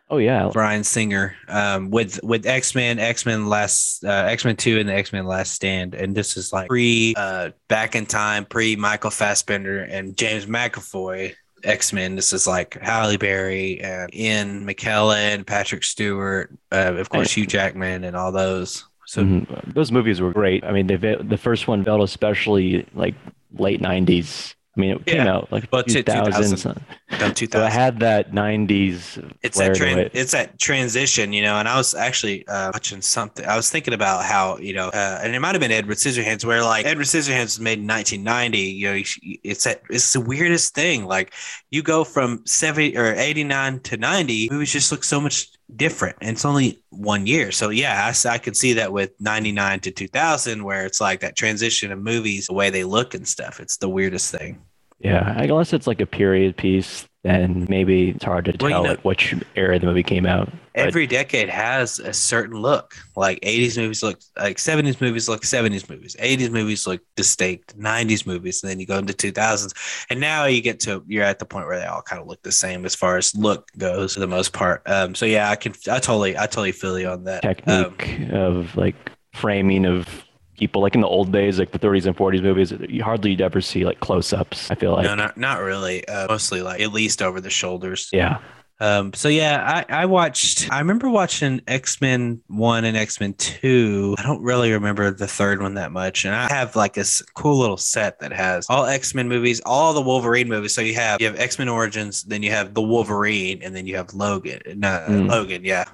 Oh yeah, Bryan Singer. Um, with with X Men, X Men Last, uh, X Men Two, and the X Men Last Stand. And this is like pre, uh, back in time, pre Michael Fassbender and James McAvoy. X Men. This is like Halle Berry and Ian McKellen, Patrick Stewart, uh, of course Hugh Jackman, and all those. So Mhm. those movies were great. I mean, they the first one felt especially like late '90s. I mean, it came out like Well, to 2000s. 2000. done two So I had that '90s It's that tran- it. it's that transition, you know. And I was actually uh, watching something. I was thinking about how you know, uh, and it might have been Edward Scissorhands, where like Edward Scissorhands was made in 1990. You know, it's that it's the weirdest thing. Like you go from 70 or 89 to 90, movies just look so much different, and it's only one year. So yeah, I, I could see that with 99 to 2000, where it's like that transition of movies, the way they look and stuff. It's the weirdest thing. Yeah, unless it's like a period piece, then maybe it's hard to Well, you tell know- like which era the movie came out. But Every decade has a certain look. Like 80s movies look like 70s movies look 70s movies. 80s movies look distinct. 90s movies, and then you go into 2000s, and now you get to you're at the point where they all kind of look the same as far as look goes for the most part. Um, so yeah, I can I totally I totally feel you on that. Um, technique of like framing of people like in the old days like the 30s and 40s movies you hardly ever see like close-ups i feel like no, not not really. Uh, mostly like at least over the shoulders. yeah Um, so yeah, I, I watched, I remember watching X-Men 1 and X-Men 2. I don't really remember the third one that much. And I have like this cool little set that has all X-Men movies, all the Wolverine movies. So you have, you have X-Men Origins, then you have the Wolverine, and then you have Logan. No, Mm. Logan. Yeah.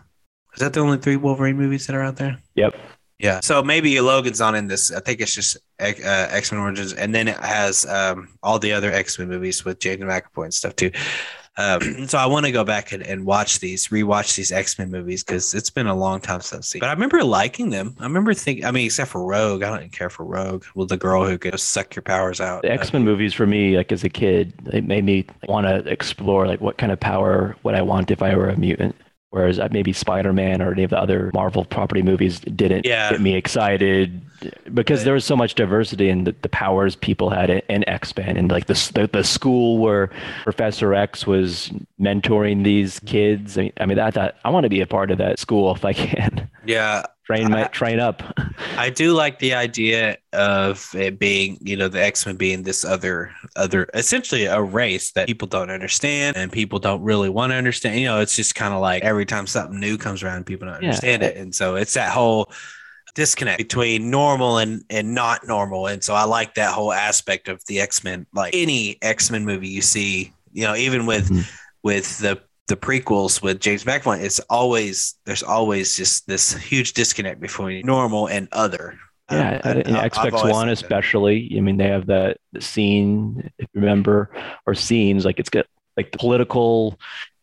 Is that the only three Wolverine movies that are out there? yep Yeah. So maybe Logan's not in this. I think it's just uh, X Men Origins, and then it has um, all the other X Men movies with Jaden McAvoy and stuff too. Um, so I want to go back and, and watch these, rewatch these X Men movies because it's been a long time since I've seen. But I remember liking them. I remember thinking. I mean, except for Rogue, I don't care for Rogue. Well, the girl who could suck your powers out. the x-men movies for me like as a kid it made me want to explore like what kind of power would i want if i were a mutant whereas uh, maybe spider-man or any of the other marvel property movies didn't Yeah. get me excited because there was so much diversity in the, the powers people had in, in x-men and like the, the the school where professor x was mentoring these kids. I mean, I mean i thought i want to be a part of that school if i can. Yeah, train might train up. I do like the idea of it being, you know, the X Men being this other, other, essentially a race that people don't understand and people don't really want to understand. You know, it's just kind of like every time something new comes around, people don't Yeah. understand it, and so it's that whole disconnect between normal and and not normal. And so I like that whole aspect of the X Men. Like any X Men movie you see, you know, even with Mhm. with the the prequels with James McAvoy, it's always there's always just this huge disconnect between normal and other. Yeah, Um, in I've X always One liked that. especially. I mean, they have that scene, if you remember, or scenes like it's got like the political,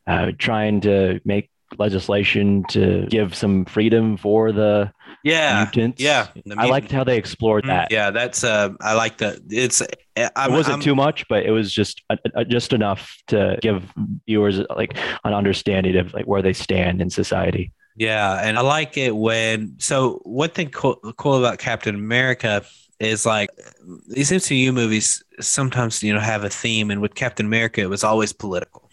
uh, trying to make legislation to give some freedom for the Yeah, mutants. yeah. the I liked how they explored Mm, that. Yeah, that's uh, I like that. It's I'm, it wasn't I'm- too much, but it was just uh, uh, just enough to give viewers like an understanding of like where they stand in society. Yeah, and I like it when. So one thing cool, cool about Captain America is like these MCU movies sometimes you know have a theme, and with Captain America, it was always political.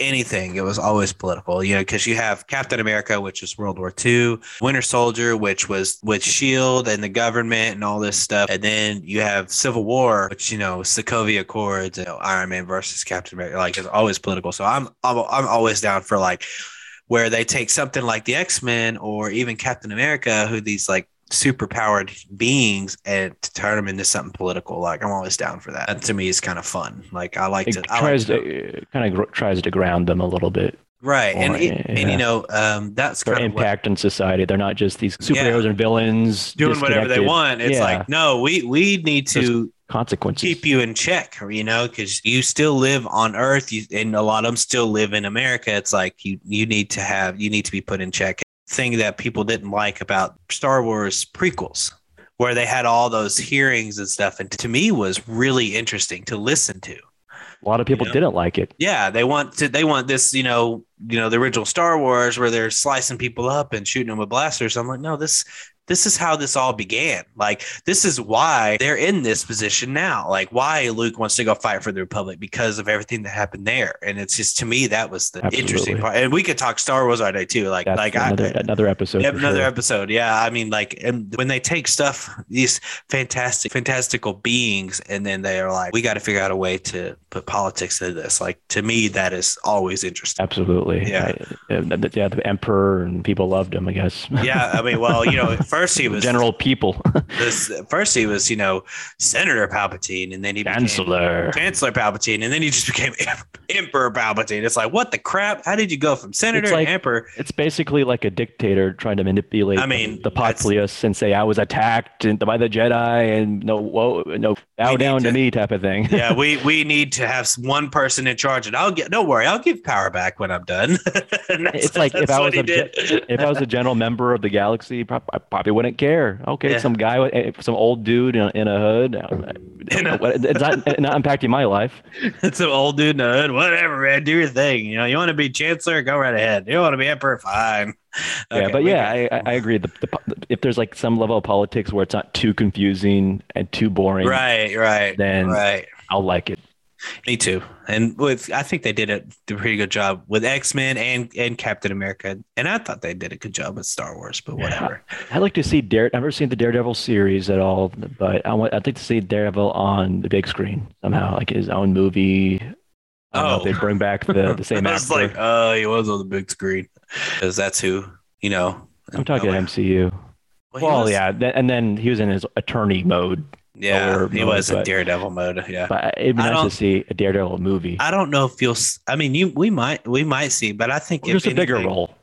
Anything, it was always political, you know, because you have Captain America, which is World War II, Winter Soldier, which was with Shield and the government and all this stuff, and then you have Civil War, which you know, Sokovia Accords, you know, Iron Man versus Captain America, like it's always political. So I'm I'm, I'm always down for like where they take something like the X-Men or even Captain America, who these like super powered beings and to turn them into something political. Like I'm always down for that. That to me is kind of fun. Like I like It to I like tries to, to kind of gr- tries to ground them a little bit. right. And it, and you know, um that's Their what, impact on society. They're not just these superheroes and villains doing whatever they want. It's Yeah. like, no, we we need to consequences. keep you in check, you know, because you still live on Earth, you, and a lot of them still live in America. It's like you you need to have you need to be put in check. Thing that people didn't like about Star Wars prequels, where they had all those hearings and stuff, and to me was really interesting to listen to. a lot of people know? didn't like it. Yeah, they want to. They want this, you know, you know, the original Star Wars where they're slicing people up and shooting them with blasters. I'm like, no, this, this is how this all began. Like, this is why they're in this position now. Like, why Luke wants to go fight for the Republic because of everything that happened there. And it's just to me that was the interesting part. And we could talk Star Wars all day too. Like, That's like another, I. another episode. Another sure. episode. Yeah. I mean, like, and when they take stuff, these fantastic, fantastical beings, and then they are like, we got to figure out a way to put politics into this. Like, to me, that is always interesting. Absolutely. Yeah. I- the- yeah, the emperor and people loved him, I guess. Yeah. I mean, well, you know, first he was General people, This, first he was, you know, Senator Palpatine, and then he became chancellor. Chancellor Palpatine, and then he just became Emperor Palpatine. It's like, what the crap? How did you go from Senator like- to Emperor? It's basically like a dictator trying to manipulate I mean, the that's- populace and say I was attacked by the Jedi and no, whoa, no, bow down to, to- me type of thing. yeah, we we need to have one person in charge, and I'll get. Don't worry, I'll give power back when I'm done. It's like if I was a if I was a general member of the galaxy, I probably wouldn't care. Okay, Yeah. some guy, eh, some old dude in a, in a hood. In a- it's not, not impacting my life. it's an old dude in the hood. Whatever, man. Do your thing. You know, you want to be chancellor, go right ahead. You want to be emperor, fine. yeah, but yeah, I, I I agree. The, the, if there's like some level of politics where it's not too confusing and too boring, right, right, then right. I'll like it. Me too. And with I think they did a, pretty good job with X Men and and Captain America. And I thought they did a good job with Star Wars, but Yeah. whatever. I'd like to see Dare. I've never seen the Daredevil series at all, but I want. I'd like to see Daredevil on the big screen somehow, like his own movie. I don't know if Oh. they bring back the, the oh. same I was actor. like, oh, he was on the big screen because that's who you know. I'm talking Oh, MCU. well, Well, was- yeah, and then he was in his attorney mode. Yeah, he was in but- Daredevil mode. Yeah, But it'd be I nice don't- to see a Daredevil movie. I don't know if you'll. I mean, you we might we might see, but I think just a bigger anything- role.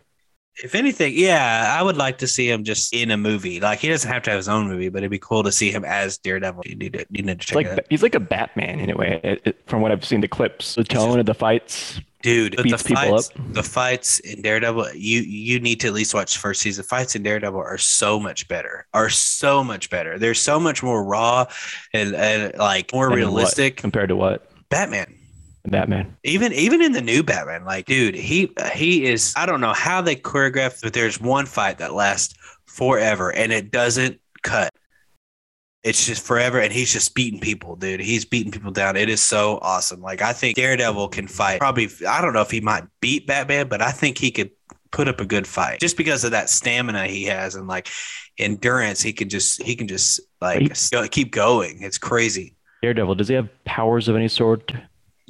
If anything, yeah, I would like to see him just in a movie. Like he doesn't have to have his own movie, but it'd be cool to see him as Daredevil. You need to you need to check like it he's like a Batman in a way. It, it, from what I've seen, the clips, the tone of the fights. Dude. But the beats people fights, the fights in Daredevil, you you need to at least watch the first season. Fights in Daredevil are so much better. Are so much better. They're so much more raw and, and like more and what- realistic. compared to what Batman. Batman. Even even in the new Batman, like dude, he he is. I don't know how they choreographed, but there's one fight that lasts forever and it doesn't cut. It's just forever, and he's just beating people, dude. He's beating people down. It is so awesome. Like I think Daredevil can fight. Probably, I don't know if he might beat Batman, but I think he could put up a good fight just because of that stamina he has and like endurance. He can just he can just like keep going. It's crazy. Daredevil, does he have powers of any sort?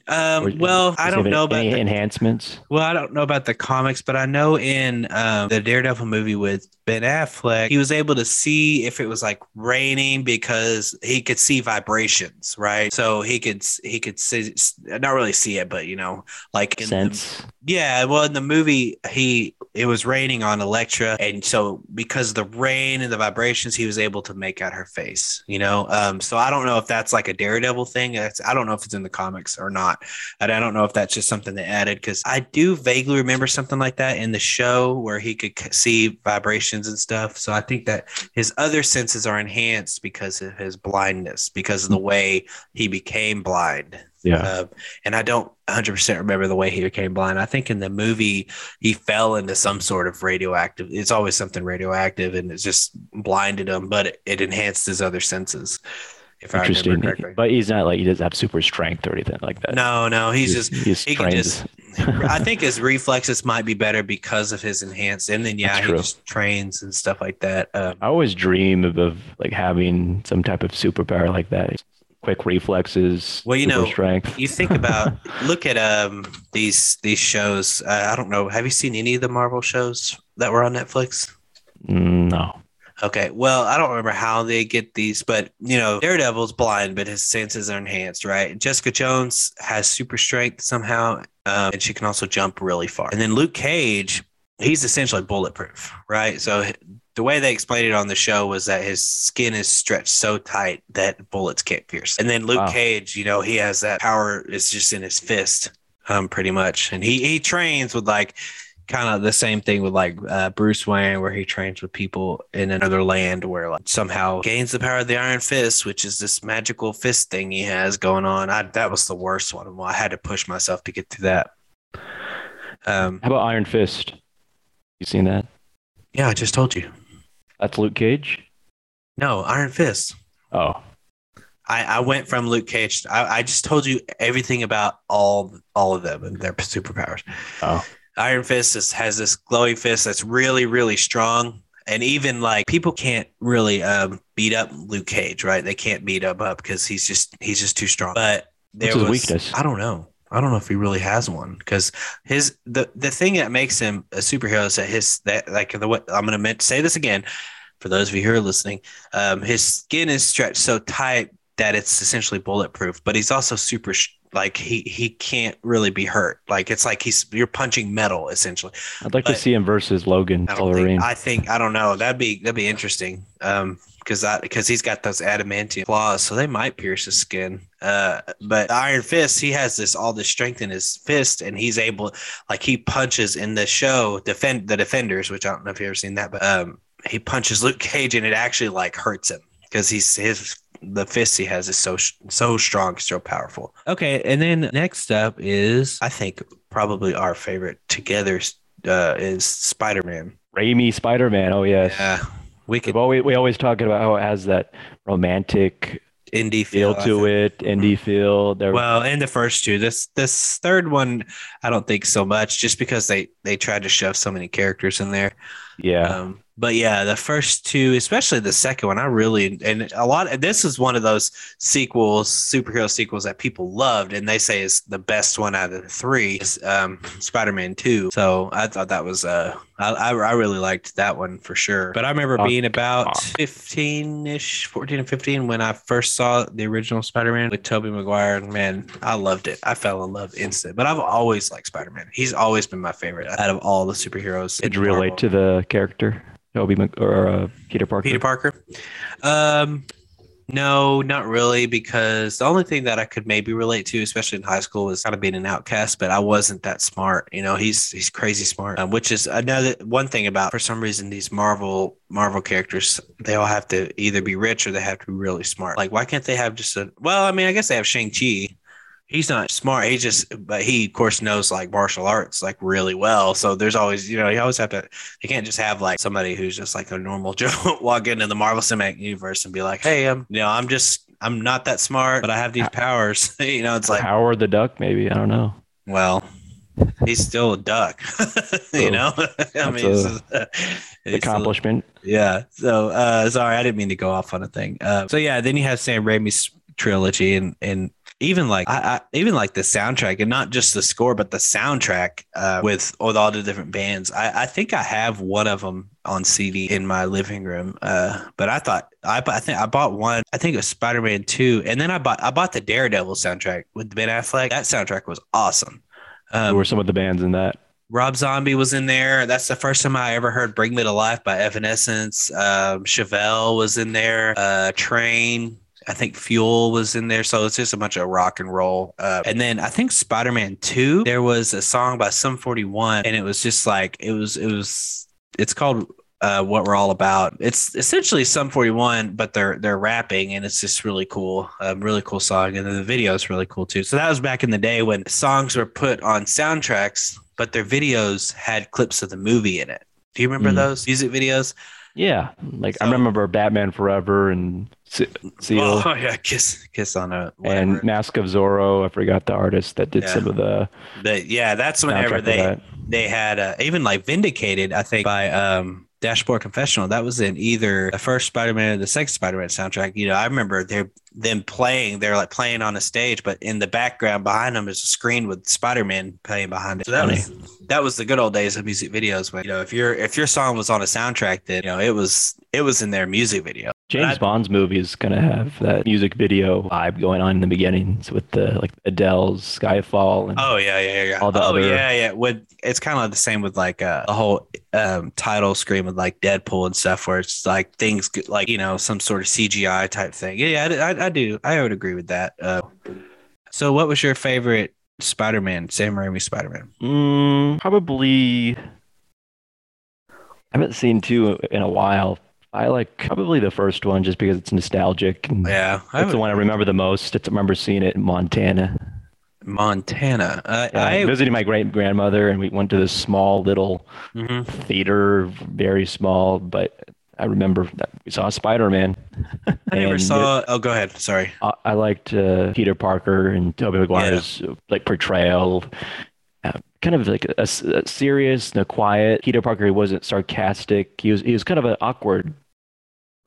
Um, well, I don't know about the, enhancements. Well, I don't know about the comics, but I know in um, the Daredevil movie with Ben Affleck, he was able to see if it was like raining because he could see vibrations, right? So he could he could see, not really see it, but you know, like in sense. The, yeah, well, in the movie, he it was raining on Elektra, and so because of the rain and the vibrations, he was able to make out her face. You know, um, so I don't know if that's like a Daredevil thing. That's, I don't know if it's in the comics or not, and I don't know if that's just something they added because I do vaguely remember something like that in the show where he could see vibrations and stuff. So I think that his other senses are enhanced because of his blindness, because of the way he became blind. Yeah. Uh, and I don't 100% remember the way he became blind. I think in the movie, he fell into some sort of radioactive, it's always something radioactive and it just blinded him, but it, it enhanced his other senses. If Interesting. But he's not like he doesn't have super strength or anything like that. No, no, he's, he's just he's he can just. I think his reflexes might be better because of his enhanced, and then yeah, he just trains and stuff like that. Um, I always dream of, of like having some type of superpower like that quick reflexes. Well, you know, strength. you think about look at um these these shows. Uh, I don't know. Have you seen any of the Marvel shows that were on Netflix? Mm, no. Okay. Well, I don't remember how they get these, but you know, Daredevil's blind, but his senses are enhanced, right? Jessica Jones has super strength somehow, um, and she can also jump really far. And then Luke Cage, he's essentially bulletproof, right? So the way they explained it on the show was that his skin is stretched so tight that bullets can't pierce. And then Luke wow. Cage, you know, he has that power is just in his fist, um, pretty much. And he he trains with like kind of the same thing with like uh, Bruce Wayne, where he trains with people in another land where like somehow gains the power of the Iron Fist, which is this magical fist thing he has going on. I, that was the worst one. I had to push myself to get through that. Um, How about Iron Fist? You seen that? Yeah, I just told you. That's Luke Cage. No, Iron Fist. Oh, I, I went from Luke Cage. I, I just told you everything about all all of them and their superpowers. Oh, Iron Fist is, has this glowing fist that's really really strong, and even like people can't really um, beat up Luke Cage, right? They can't beat him up because he's just he's just too strong. But there What's was weakness. I don't know. I don't know if he really has one because his the the thing that makes him a superhero is that his that like the what I'm gonna say this again for those of you who are listening. Um, his skin is stretched so tight that it's essentially bulletproof, but he's also super like he he can't really be hurt. Like it's like he's you're punching metal essentially. I'd like but to see him versus Logan I Think, I think I don't know. That'd be that'd be interesting. Um, because that because he's got those adamantium claws, so they might pierce his skin. Uh, but Iron Fist, he has this all this strength in his fist, and he's able, like he punches in the show, defend the defenders, which I don't know if you've ever seen that, but um, he punches Luke Cage, and it actually like hurts him because he's his the fist he has is so so strong, so powerful. Okay, and then next up is I think probably our favorite together uh, is Spider Man. Raimi Spider Man. Oh yes. Yeah, we could. Always, we always talk about how it has that romantic indie feel, feel to it, indie mm-hmm. feel. There. Well, in the first two, this this third one, I don't think so much, just because they they tried to shove so many characters in there. Yeah. Um, but yeah, the first two, especially the second one, I really and a lot. This is one of those sequels, superhero sequels that people loved, and they say is the best one out of the three. Um, Spider-Man Two. So I thought that was uh, I I really liked that one for sure. But I remember being about fifteen ish, fourteen and fifteen when I first saw the original Spider-Man with Tobey Maguire, and man, I loved it. I fell in love instant. But I've always liked Spider-Man. He's always been my favorite out of all the superheroes. Did you relate to the character? Tobey Mc- or uh, Peter Parker. Peter Parker. Um, no, not really, because the only thing that I could maybe relate to, especially in high school, was kind of being an outcast. But I wasn't that smart. You know, he's he's crazy smart, um, which is another one thing about. For some reason, these Marvel Marvel characters, they all have to either be rich or they have to be really smart. Like, why can't they have just a? Well, I mean, I guess they have Shang Chi, he's not smart. He just, but he of course knows like martial arts like really well. So there's always, you know, you always have to. You can't just have like somebody who's just like a normal Joe walk into the Marvel Cinematic Universe and be like, "Hey, I'm, you know, I'm just, I'm not that smart, but I have these powers." you know, it's like Howard the Duck, maybe. I don't know. Well, he's still a duck. you know, I mean, a, uh, accomplishment. Still, yeah. So uh, sorry, I didn't mean to go off on a thing. Uh, so yeah, then you have Sam Raimi's trilogy, and and even like I, I, even like the soundtrack and not just the score but the soundtrack uh, with with all the different bands I, I think i have one of them on cd in my living room uh, but i thought I, I think i bought one i think it was spider-man 2 and then i bought i bought the daredevil soundtrack with ben affleck that soundtrack was awesome um, Who were some of the bands in that Rob Zombie was in there. That's the first time I ever heard "Bring Me to Life" by Evanescence. Um, Chevelle was in there. Uh, Train I think Fuel was in there. So it's just a bunch of rock and roll. Uh, and then I think Spider Man 2, there was a song by Sum 41, and it was just like, it was, it was, it's called uh, what we're all about. It's essentially Sum 41, but they're they're rapping, and it's just really cool, um, really cool song, and then the video is really cool too. So that was back in the day when songs were put on soundtracks, but their videos had clips of the movie in it. Do you remember mm. those music videos? Yeah, like so, I remember Batman Forever and Seal. Oh yeah, Kiss Kiss on a whatever. and Mask of Zorro. I forgot the artist that did yeah. some of the. the yeah, that's whenever they that. they had uh, even like Vindicated. I think by um Dashboard Confessional. That was in either the first Spider-Man or the second Spider-Man soundtrack. You know, I remember they them playing. They're like playing on a stage, but in the background behind them is a screen with Spider-Man playing behind it. So that was that was the good old days of music videos. But you know, if your if your song was on a soundtrack, then you know it was it was in their music video. James Bond's movie is gonna have that music video vibe going on in the beginnings with the like Adele's Skyfall. And oh yeah, yeah, yeah. All the oh other... yeah, yeah. With it's kind of the same with like uh, the whole um, title screen with like Deadpool and stuff, where it's like things like you know some sort of CGI type thing. Yeah, I, I, I do. I would agree with that. Uh, so, what was your favorite Spider-Man, Sam Raimi Spider-Man? Mm, probably. I haven't seen two in a while. I like probably the first one just because it's nostalgic. yeah, it's the one I remember the most. It's, I remember seeing it in Montana. Montana. Uh, yeah, I visited my great grandmother, and we went to this small little mm-hmm. theater, very small, but I remember that we saw Spider Man. I never saw. It, oh, go ahead. Sorry. I, I liked uh, Peter Parker and Tobey Maguire's yeah. like portrayal. Uh, kind of like a, a serious, and a quiet. Peter Parker he wasn't sarcastic. He was he was kind of an awkward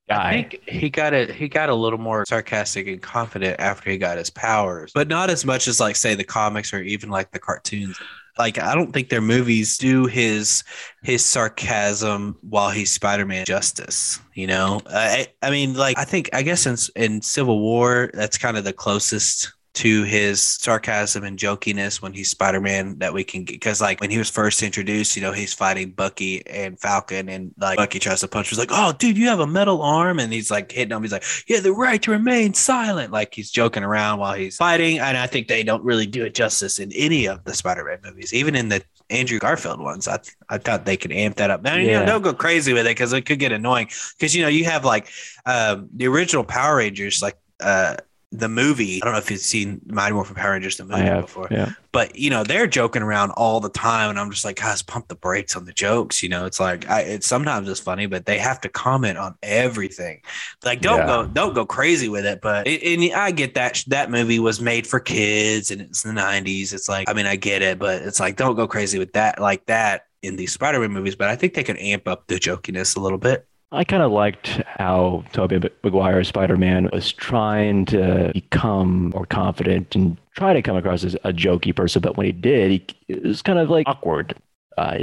guy. I think he got it. He got a little more sarcastic and confident after he got his powers, but not as much as like say the comics or even like the cartoons like I don't think their movies do his his sarcasm while he's Spider-Man justice. You know, I I mean, like I think I guess in in Civil War that's kind of the closest to his sarcasm and jokiness when he's Spider-Man that we can get because like when he was first introduced, you know, he's fighting Bucky and Falcon and like Bucky tries to punch, he's like, Oh dude, you have a metal arm, and he's like hitting him, he's like, Yeah, the right to remain silent. Like he's joking around while he's fighting. And I think they don't really do it justice in any of the Spider-Man movies, even in the Andrew Garfield ones. I I thought they could amp that up. Now, yeah. you know, don't go crazy with it because it could get annoying. Because you know, you have like um, the original Power Rangers, like uh the movie. I don't know if you've seen Mighty Morphin Power Rangers the movie have, before, yeah. but you know they're joking around all the time, and I'm just like, guys, pump the brakes on the jokes. You know, it's like I, it's sometimes it's funny, but they have to comment on everything. Like, don't yeah. go, don't go crazy with it. But it, and I get that that movie was made for kids, and it's the '90s. It's like, I mean, I get it, but it's like, don't go crazy with that like that in these Spider-Man movies. But I think they can amp up the jokiness a little bit. I kind of liked how Tobey Maguire Spider-Man was trying to become more confident and try to come across as a jokey person, but when he did, he it was kind of like awkward. Uh,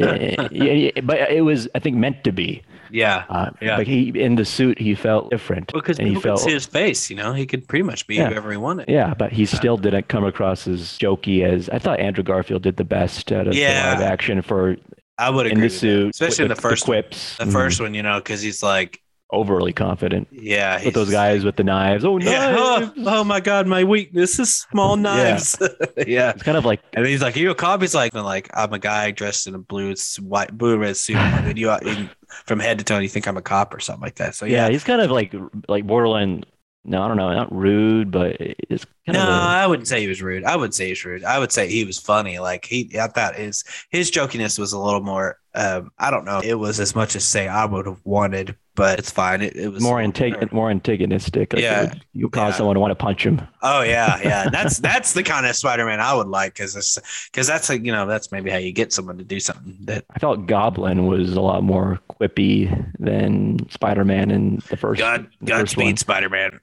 but it was, I think, meant to be. Yeah, uh, yeah. Like he in the suit, he felt different because and he felt see his face. You know, he could pretty much be yeah. whoever he wanted. Yeah, but he still didn't come across as jokey as I thought. Andrew Garfield did the best out of yeah. the live action for I would agree. In the suit, especially in the first the quips. One. The 1st mm-hmm. one, you know, because he's like overly confident. Yeah, with those guys with the knives. Oh, knives. Yeah. Oh, oh, my god, my weakness is small knives. Yeah. yeah. it's kind of like. And he's like, "Are you a cop?" He's like, "Like I'm a guy dressed in a blue, white, blue red suit. and you, from head to toe, you think I'm a cop or something like that." So yeah, yeah he's kind of like like borderline no, I don't know, not rude, but it's kind of. no. Of a... I wouldn't say he was rude. I would say he's rude. I would say he was funny. Like he, I thought his his jokiness was a little more. Um, I don't know. It was as much as say I would have wanted but it's fine. It, it was more antag- more antagonistic. Like Yeah. would- you cause Yeah. someone to want to punch him. Oh yeah, yeah. That's that's the kind of Spider-Man I would like because because that's like you know that's maybe how you get someone to do something that I felt Goblin was a lot more quippy than Spider-Man in the first. God the. Godspeed Spider-Man.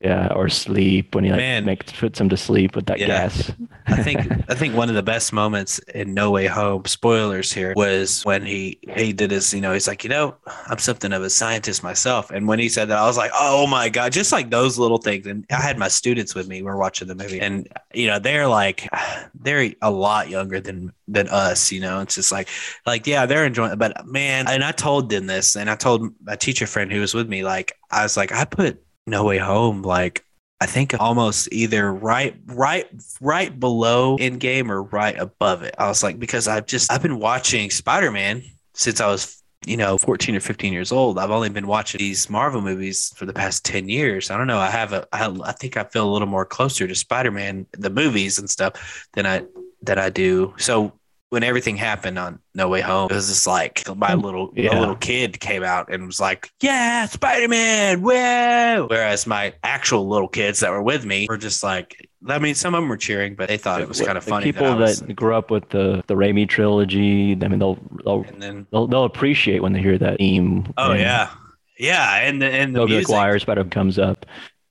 Yeah, or sleep when he like Man. makes puts him to sleep with that Yeah. gas. I think I think one of the best moments in No Way Home, spoilers here, was when he he did his, you know, he's like, you know, I'm something of a scientist myself. And when he said that, I was like, oh my God, just like those little things. And I had my students with me, we are watching the movie. And you know, they're like they're a lot younger than than us, you know. It's just like like, yeah, they're enjoying it. But man, and I told them this, and I told my teacher friend who was with me, like, I was like, I put No Way Home, like I think almost either right, right, right below Endgame or right above it. I was like, because I've just I've been watching Spider Man since I was you know 14 or 15 years old. I've only been watching these Marvel movies for the past 10 years. I don't know. I have a I, I think I feel a little more closer to Spider Man the movies and stuff than I than I do. So when everything happened on No Way Home, it was just like my hmm. little my little kid came out and was like, "Yeah, Spider Man, whoa!" Whereas my actual little kids that were with me were just like, I mean, some of them were cheering, but they thought it was kind of The funny. People that, that grew up with the the Raimi trilogy, I mean, they'll they'll and then they'll, they'll appreciate when they hear that theme. oh and yeah, yeah, and the and the music. Maguire Spider comes up.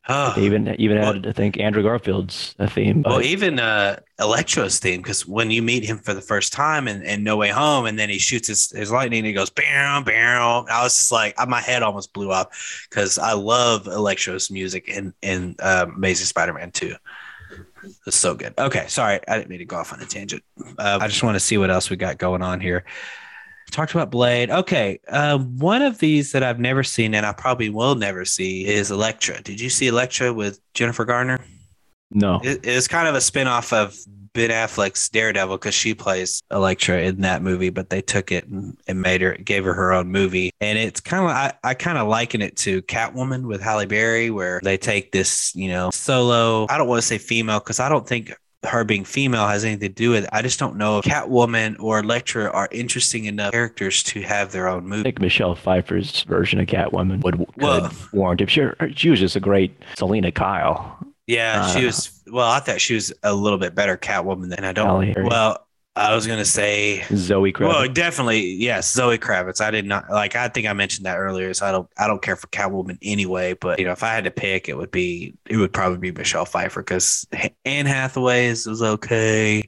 Oh. Even even Well- had I think Andrew Garfield's a theme. But Well, even uh, Electro's theme, because when you meet him for the first time and, and No Way Home, and then he shoots his, his lightning and he goes, bam, bam. I was just like, uh, my head almost blew up because I love Electro's music in, in uh, Amazing Spider Man 2. It's so good. Okay. Sorry. I didn't mean to go off on a tangent. Uh, I just want to see what else we got going on here. Talked about Blade. Okay. Uh, one of these that I've never seen and I probably will never see is Elektra. Did you see Elektra with Jennifer Garner? no, It, it's kind of a spin-off of Ben Affleck's Daredevil because she plays Elektra in that movie, but they took it and, and made her gave her her own movie. And it's kind of I, I kind of liken it to Catwoman with Halle Berry, where they take this, you know, solo, I don't want to say female because I don't think her being female has anything to do with it. I just don't know if Catwoman or Elektra are interesting enough characters to have their own movie. I think Michelle Pfeiffer's version of Catwoman would Well- warrant it. She, she was just a great Selina Kyle. Yeah, she Uh, was. Well, I thought she was a little bit better Catwoman than I don't. Well, I was gonna say Zoe Kravitz. Well, definitely, yes, Zoe Kravitz. I did not like. I think I mentioned that earlier. So I don't. I don't care for Catwoman anyway. But you know, if I had to pick, it would be. It would probably be Michelle Pfeiffer because Anne Hathaway is was okay.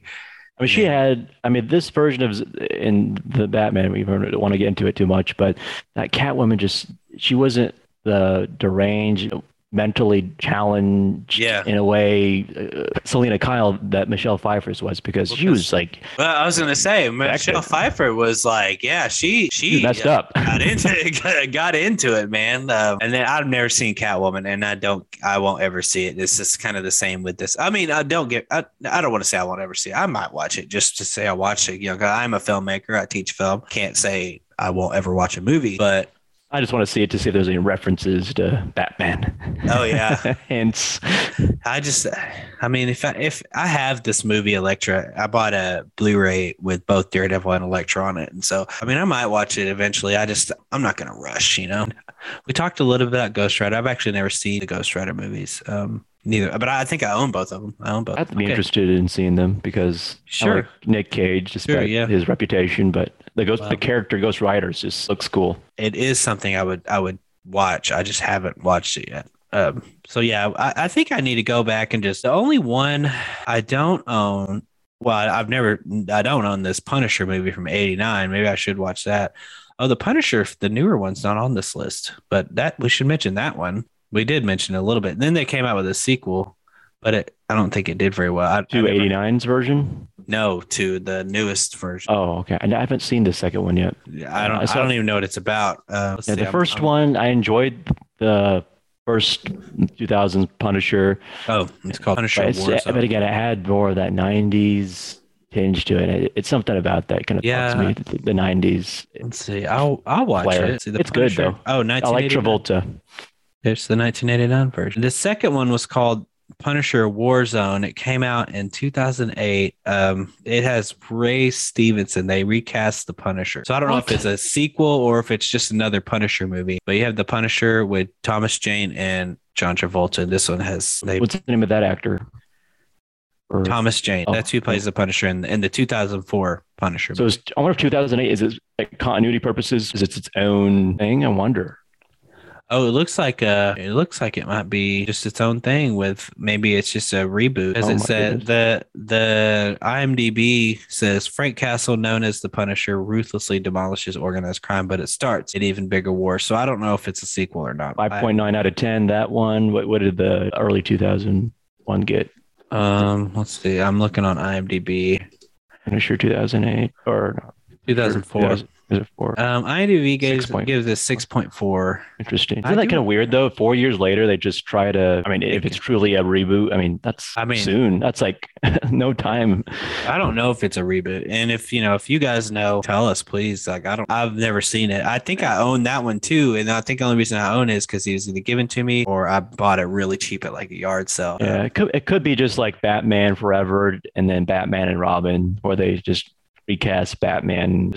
I mean, she had. I mean, this version of in the Batman. We don't want to get into it too much, but that Catwoman just she wasn't the deranged, mentally challenged Yeah. in a way. Uh, Selina Kyle that Michelle Pfeiffer's was because she was like Well, I was gonna say Michelle Pfeiffer was like, yeah, she she she messed up. got into it, got into it, man. Um, and then I've never seen Catwoman, and I don't, I won't ever see it. It's just kind of the same with this. I mean, I don't get, I, I don't want to say I won't ever see it. I might watch it just to say I watched it. You know, 'cause I'm a filmmaker. I teach film. Can't say I won't ever watch a movie, but I just want to see it to see if there's any references to Batman. Oh, yeah. Hints. I just, I mean, if I, if I have this movie Elektra, I bought a Blu-ray with both Daredevil and Elektra on it, and so I mean, I might watch it eventually. I just, I'm not gonna rush, you know. We talked a little bit about Ghost Rider. I've actually never seen the Ghost Rider movies, um, neither, but I think I own both of them. I own both. I'd be Okay. interested in seeing them because Sure. like Nick Cage, despite yeah. his reputation, but the ghost, Wow. the character Ghost Riders just looks cool. It is something I would, I would watch. I just haven't watched it yet. Um, so yeah, I, I think I need to go back and just the only one I don't own. Well, I've never, I don't own this Punisher movie from '89. Maybe I should watch that. Oh, the Punisher, the newer one's not on this list, but that we should mention that one. We did mention it a little bit. And then they came out with a sequel, but it, I don't think it did very well. I eighty nines version. No, to the newest version. Oh, okay. And I haven't seen the second one yet. I don't. I I don't even know what it's about. Uh, Yeah, see, the first I'm- one I enjoyed the first 2000s Punisher. Oh, it's called Punisher But, it's- Warzone. but again, it had more of that 90s tinge to it. It- It's something about that kind of Yeah. me. The, the 90s. Let's see. I'll I'll watch Flair. it. See, It's good, though. Oh, I like Travolta. It's the 1989 version. The second one was called Punisher Warzone. It came out in 2008. Um, it has Ray Stevenson. They recast the Punisher. So I don't know if it's a sequel or if it's just another Punisher movie. But you have the Punisher with Thomas Jane and John Travolta. This one has they, What's the name of that actor? Or- Thomas Jane. Oh, That's who plays the Punisher in, in the 2004 Punisher. so I wonder if 2008 is it like continuity purposes? Is it its own thing? I wonder. Oh, it looks like uh it looks like it might be just its own thing with maybe it's just a reboot. As Oh it said the the IMDb says Frank Castle, known as the Punisher, ruthlessly demolishes organized crime, but it starts an even bigger war. So I don't know if it's a sequel or not. 5.9 out of 10. That one. What, what did the early 2001 get? um let's see. I'm looking on IMDb. Finisher 2008 or 2004. 2000 Is it four? Um IMDb gives 6.4. gives it 6.4. Interesting. I Isn't that do- kind of weird though? Four years later, they just try to. I mean, if it's truly a reboot, I mean, that's I mean- soon. That's like no time. I don't know if it's a reboot. And if you know, if you guys know, tell us please. Like I don't I've never seen it. I think I own that one too. And I think the only reason I own it is because he was either given to me or I bought it really cheap at like a yard sale. Yeah, it could it could be just like Batman Forever and then Batman and Robin, or they just recast Batman.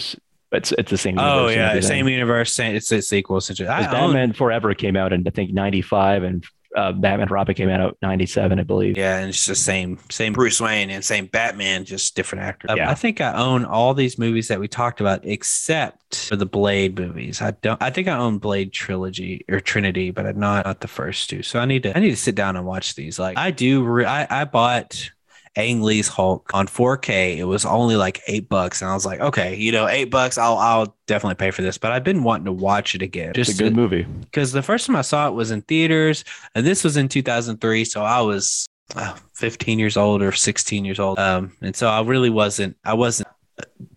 It's it's the same. Oh yeah, same universe. Same, it's a sequel essentially. Batman Forever came out in I think '95, and uh, Batman Robin came out in '97, I believe. Yeah, and it's the same, same Bruce Wayne and same Batman, just different actors. Um, Yeah. I think I own all these movies that we talked about, except for the Blade movies. I don't. I think I own Blade trilogy or Trinity, but I'm not not the first two. So I need to. I need to sit down and watch these. Like I do. Re- I I bought. Ang Lee's Hulk on 4K. It was only like eight bucks, and I was like, okay, you know, eight bucks. I'll I'll definitely pay for this. But I've been wanting to watch it again, It's just a good to- movie. because the first time I saw it was in theaters, and this was in 2003. So I was uh, 15 years old or 16 years old. Um, and so I really wasn't, I wasn't,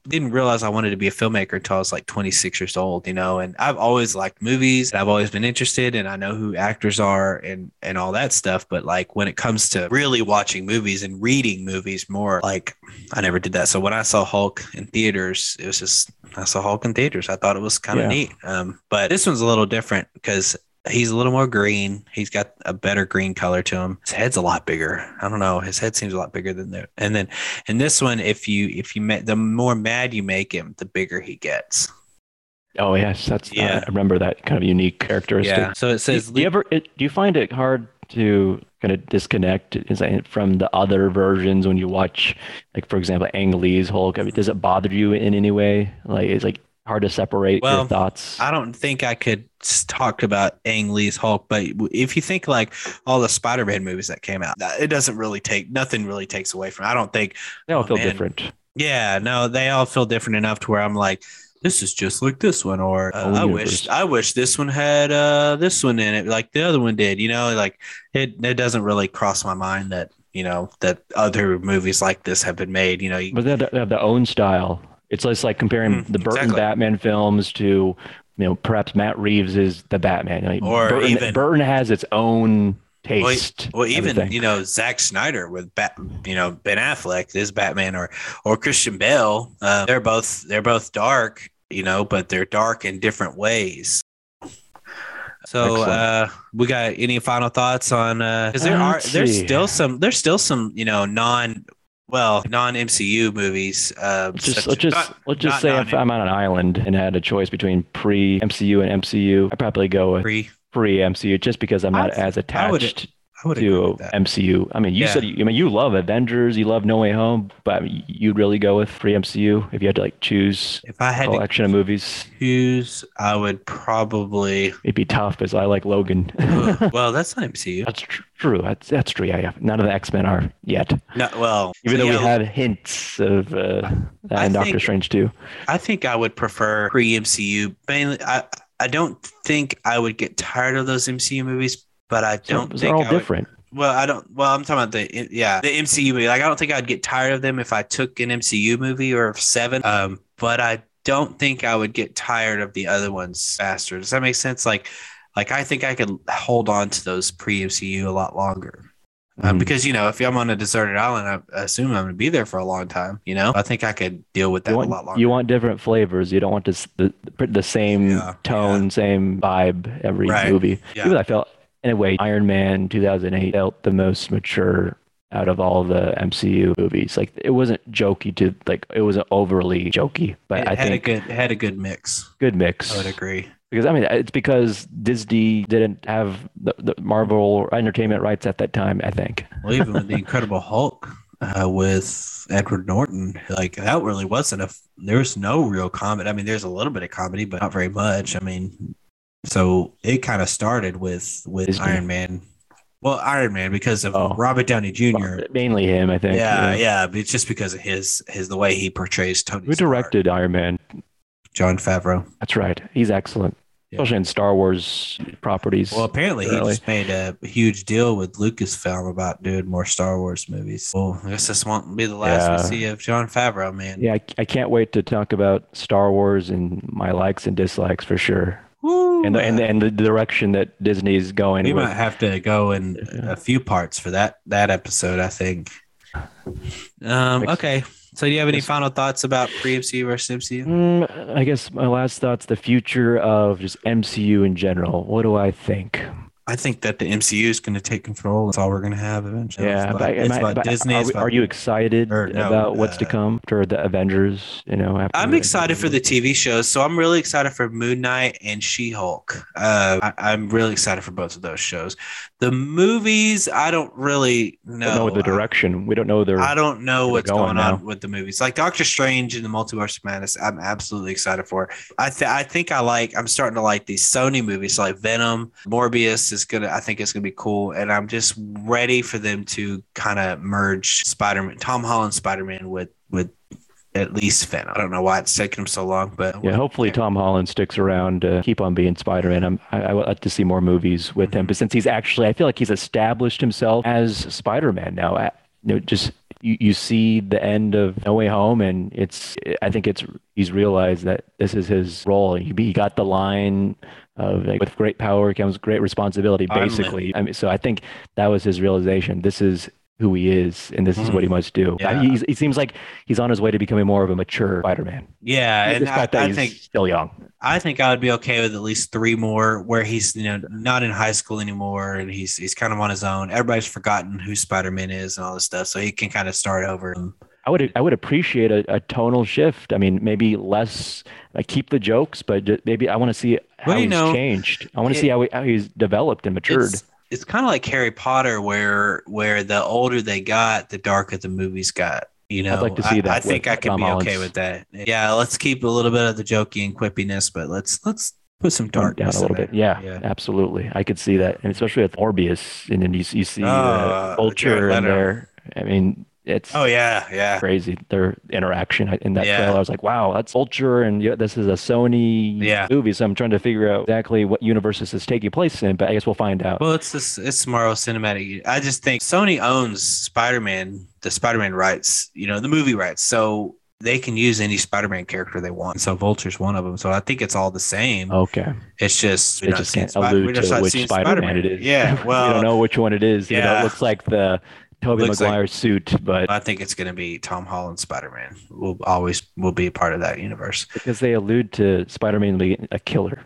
didn't realize I wanted to be a filmmaker until I was like 26 years old, you know, and I've always liked movies. I've always been interested and I know who actors are and, and all that stuff. But like when it comes to really watching movies and reading movies more, like I never did that. So when I saw Hulk in theaters, it was just, I saw Hulk in theaters. I thought it was kind of Yeah. neat. Um, but this one's a little different because he's a little more green. He's got a better green color to him. His head's a lot bigger. I don't know. His head seems a lot bigger than the. And then in this one, if you if you ma- the more mad you make him, the bigger he gets. Oh yes, that's Yeah. I remember that kind of unique characteristic. Yeah. So it says. do you ever it, do you find it hard to kind of disconnect is that from the other versions when you watch like for example Ang Lee's Hulk? I mean, does it bother you in any way? Like it's like hard to separate Well, your thoughts. I don't think I could talk about Ang Lee's Hulk, but if you think like all the Spider-Man movies that came out, it doesn't really take nothing really takes away from. It. I don't think they all oh, feel man. different. Yeah, no, they all feel different enough to where I'm like, this is just like this one, or uh, I wish I wish this one had uh this one in it, like the other one did. You know, like it it doesn't really cross my mind that you know that other movies like this have been made. You know, you, But they have, they have their own style. It's just like comparing Mm, the Burton exactly. Batman films to, you know, perhaps Matt Reeves is the Batman. Like, Or Burton, even- Burton has its own taste. well, even you know Zack Snyder with Bat, you know Ben Affleck, is Batman, or or Christian Bale. Uh, they're both they're both dark, you know, but they're dark in different ways. So uh, we got any final thoughts on because there Uh, are let's there's still some there's still some you know non well non MCU movies. Uh, just let's just not- let's just say non- if I'm on an island and had a choice between pre MCU and MCU, I'd probably go with pre. pre MCU just because I'm not I- as I attached I would to. MCU. I mean, you Yeah. said you, I mean you love Avengers, you love No Way Home, but you'd really go with pre MCU if you had to like choose If I a had to collection of movies. choose, I would probably. It'd be tough because I like Logan. Well, that's not MCU. That's tr- true. That's that's true. Yeah, yeah. None of the X Men are yet, No, well, even though we had hints of uh, I in Doctor Strange too. I think I would prefer pre MCU. Mainly, I I don't think I would get tired of those MCU movies, but I don't they're think all I would, different. well, I don't. Well, I'm talking about the yeah the MCU movie. Like I don't think I'd get tired of them if I took an MCU movie or seven. Um, but I don't think I would get tired of the other ones faster. Does that make sense? Like, like I think I could hold on to those pre MCU a lot longer. Um, Mhm. because you know, if I'm on a deserted island, I assume I'm going to be there for a long time. You know, I think I could deal with that You a lot want, longer. you want different flavors. You don't want this the the same Yeah, tone, same vibe every Right. movie. Yeah. Even I felt in a way, Iron Man 2008 felt the most mature out of all the MCU movies. Like it wasn't jokey to like it wasn't overly jokey, but it I had think a good had a good mix. good mix. I would agree. Because I mean, it's because Disney didn't have the, the Marvel Entertainment rights at that time. I think. Well, even with the Incredible Hulk uh, with Edward Norton, like that really wasn't a. There was no real comedy. I mean, there's a little bit of comedy, but not very much. I mean, so it kind of started with with Disney. Iron Man. Well, Iron Man because of Oh. Robert Downey Jr. Mainly him, I think. Yeah, yeah, but it's just because of his his the way he portrays Tony. Who Stark. directed Iron Man? Jon Favreau? That's right. He's excellent, Yeah. especially in Star Wars properties. Well, apparently he just made a huge deal with Lucasfilm about doing more Star Wars movies. Well, I guess this won't be the last Yeah. we see of Jon Favreau, man. yeah, I, I can't wait to talk about Star Wars and my likes and dislikes for sure, Woo, and the, and, the, and the direction that Disney's going. we with. might have to go in Yeah. a few parts for that that episode. I think. Um. Okay. So, do you have any final thoughts about pre MCU versus MCU? Mm, I guess my last thoughts: the future of just MCU in general. What do I think? I think that the MCU is going to take control. That's all we're going to have eventually. Yeah, it's about, but, it's I- about Disney. Are, we- about- are you excited or no, about what's to uh, come for the Avengers? You know, after I'm excited for the TV shows, so I'm really excited for Moon Knight and She Hulk. Uh, I, I'm really excited for both of those shows. The movies, I don't really know. don't know the direction. We don't know their. I don't know what's going going on with the movies. Like Doctor Strange and the Multiverse of Madness, I'm absolutely excited for. I th- I think I like. I'm starting to like these Sony movies, like Venom, Morbius is gonna. I think it's gonna be cool, and I'm just ready for them to kind of merge Spider-Man, Tom Holland Spider-Man with with at least Venom. I don't know why it's taking them so long, but Yeah, hopefully Tom Holland sticks around to keep on being Spider-Man. I'm, I, I would like to see more movies with Mm-hmm. him, but since he's actually, I feel like he's established himself as Spider-Man now. I, you know, just you, you see the end of No Way Home, and it's, I think it's he's realized that this is his role. He, he got the line of like, with great power comes great responsibility, basically. I mean, so I think that was his realization. This is who he is, and this is what he hmm. must do. Yeah. He seems like he's on his way to becoming more of a mature Spider-Man. yeah, and I, I he's think still young. I think I would be okay with at least three more where he's you know not in high school anymore and he's he's kind of on his own. Everybody's forgotten who Spider Man is and all this stuff, so he can kind of start over. I would I would appreciate a, a tonal shift. I mean, maybe less. Like keep the jokes, but maybe I want to see how Well, he's know, changed. I want to see how, he, how he's developed and matured. It's, it's kind of like Harry Potter, where where the older they got, the darker the movies got. You know, I'd like to see I, that I think I could Tom be okay with that. Yeah, let's keep a little bit of the jokey and quippiness, but let's let's put some darkness down a little bit. there. Yeah, absolutely. I could see that, and especially with Morbius, and then you, you see uh, Oh, Vulture Jared in there. I mean, it's Oh yeah, yeah. crazy. Their interaction in that Yeah. trailer, I was like, wow, that's Vulture, and yeah, this is a Sony Yeah. movie. So I'm trying to figure out exactly what universe this is taking place in, but I guess we'll find out. Well, it's this it's Marvel Cinematic. I just think Sony owns Spider-Man, the Spider-Man rights, you know, the movie rights. So they can use any Spider-Man character they want. So Vulture's one of them. So I think it's all the same. okay. It's just They we're just can't allude to not which seeing Spider-Man it is. Yeah, well, we don't know which one it is. You know, yeah. it looks like the Tobey Looks like- suit, but I think it's going to be Tom Holland Spider-Man. Will always will be a part of that universe. because they allude to Spider-Man being a killer.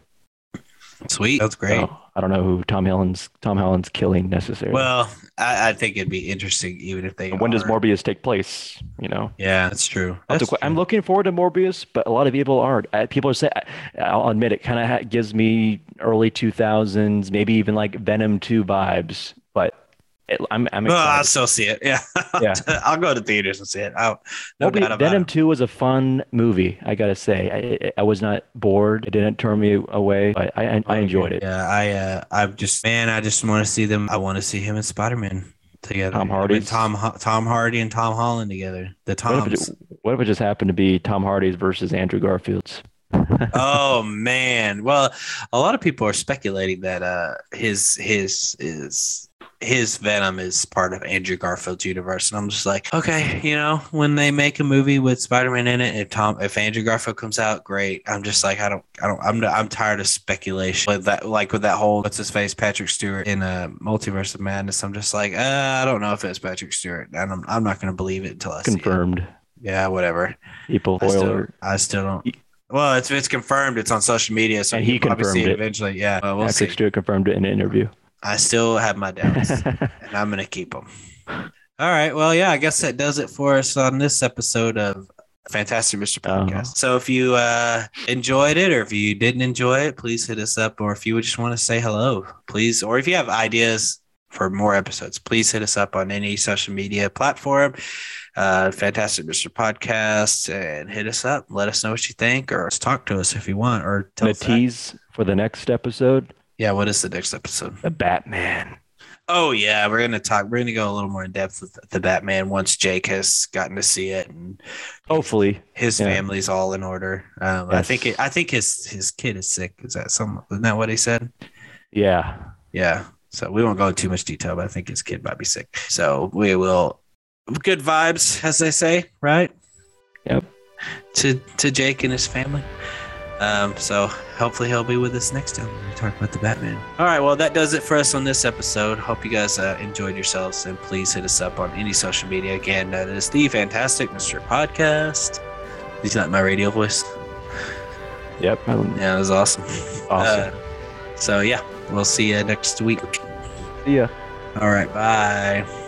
Sweet, that's great. So, I don't know who Tom Holland's Tom Holland's killing necessarily. Well, I, I think it'd be interesting even if they. And when does Morbius take place? You know, Yeah, that's true. That's a That's que- I'm looking forward to Morbius, but a lot of people aren't. People are saying, I'll admit it, kind of ha- gives me early 2000s, maybe even like Venom 2 vibes. But it, I'm I'm Well, I'll still see it. Yeah, Yeah. I'll go to theaters and see it. I'll, no Morbius- doubt about it. Venom it. 2 was a fun movie, I gotta say. I, I- was not bored. It didn't turn me away. But I I, I enjoyed it. Yeah, I uh, I've just man, I just want to see them. I want to see him and Spider Man together. Tom I mean, Tom Tom Hardy and Tom Holland together. The What if, Toms. it, what if it just happened to be Tom Hardy's versus Andrew Garfield's? oh man. Well, a lot of people are speculating that uh his his is his Venom is part of Andrew Garfield's universe, and I'm just like, okay, you know, when they make a movie with Spider-Man in it, if Tom, if Andrew Garfield comes out, great. I'm just like, I don't, I don't, I'm, I'm tired of speculation with that, like with that whole what's his face, Patrick Stewart in a Multiverse of Madness. I'm just like, uh, I don't know if it's Patrick Stewart, and I'm, I'm not going to believe it until I see. Confirmed. Yeah, whatever. People, I still. I still don't. Well, it's it's confirmed. It's on social media, so And he confirmed it. eventually. Yeah, well, we'll Patrick see. Stewart confirmed it in an interview. I still have my doubts, and I'm gonna keep them. All right. Well, yeah, I guess that does it for us on this episode of Fantastic Mr. Uh-huh. Podcast. So if you uh, enjoyed it or if you didn't enjoy it, please hit us up. Or if you just want to say hello, please. Or if you have ideas for more episodes, please hit us up on any social media platform. Uh, Fantastic Mr. Podcast and hit us up. Let us know what you think or talk to us if you want or tell the us that- tease for the next episode Yeah, what is the next episode? the Batman. Oh yeah, we're gonna talk. We're gonna go a little more in depth with the Batman once Jake has gotten to see it and Hopefully. his Yeah. family's all in order. Um, I think it, I think his his kid is sick. Is that some? Isn't that what he said? Yeah. Yeah. So we won't go into too much detail, but I think his kid might be sick. So we will. Good vibes, as they say, right? Yep. To to Jake and his family. Um, so hopefully he'll be with us next time when we talk about the Batman. All right, well that does it for us on this episode. Hope you guys uh, enjoyed yourselves, and please hit us up on any social media. Again, that is the Fantastic Mr. Podcast. He's not my radio voice. Yep. Yeah, it was awesome. Awesome. Uh, so yeah, we'll see you next week. See ya. All right, bye.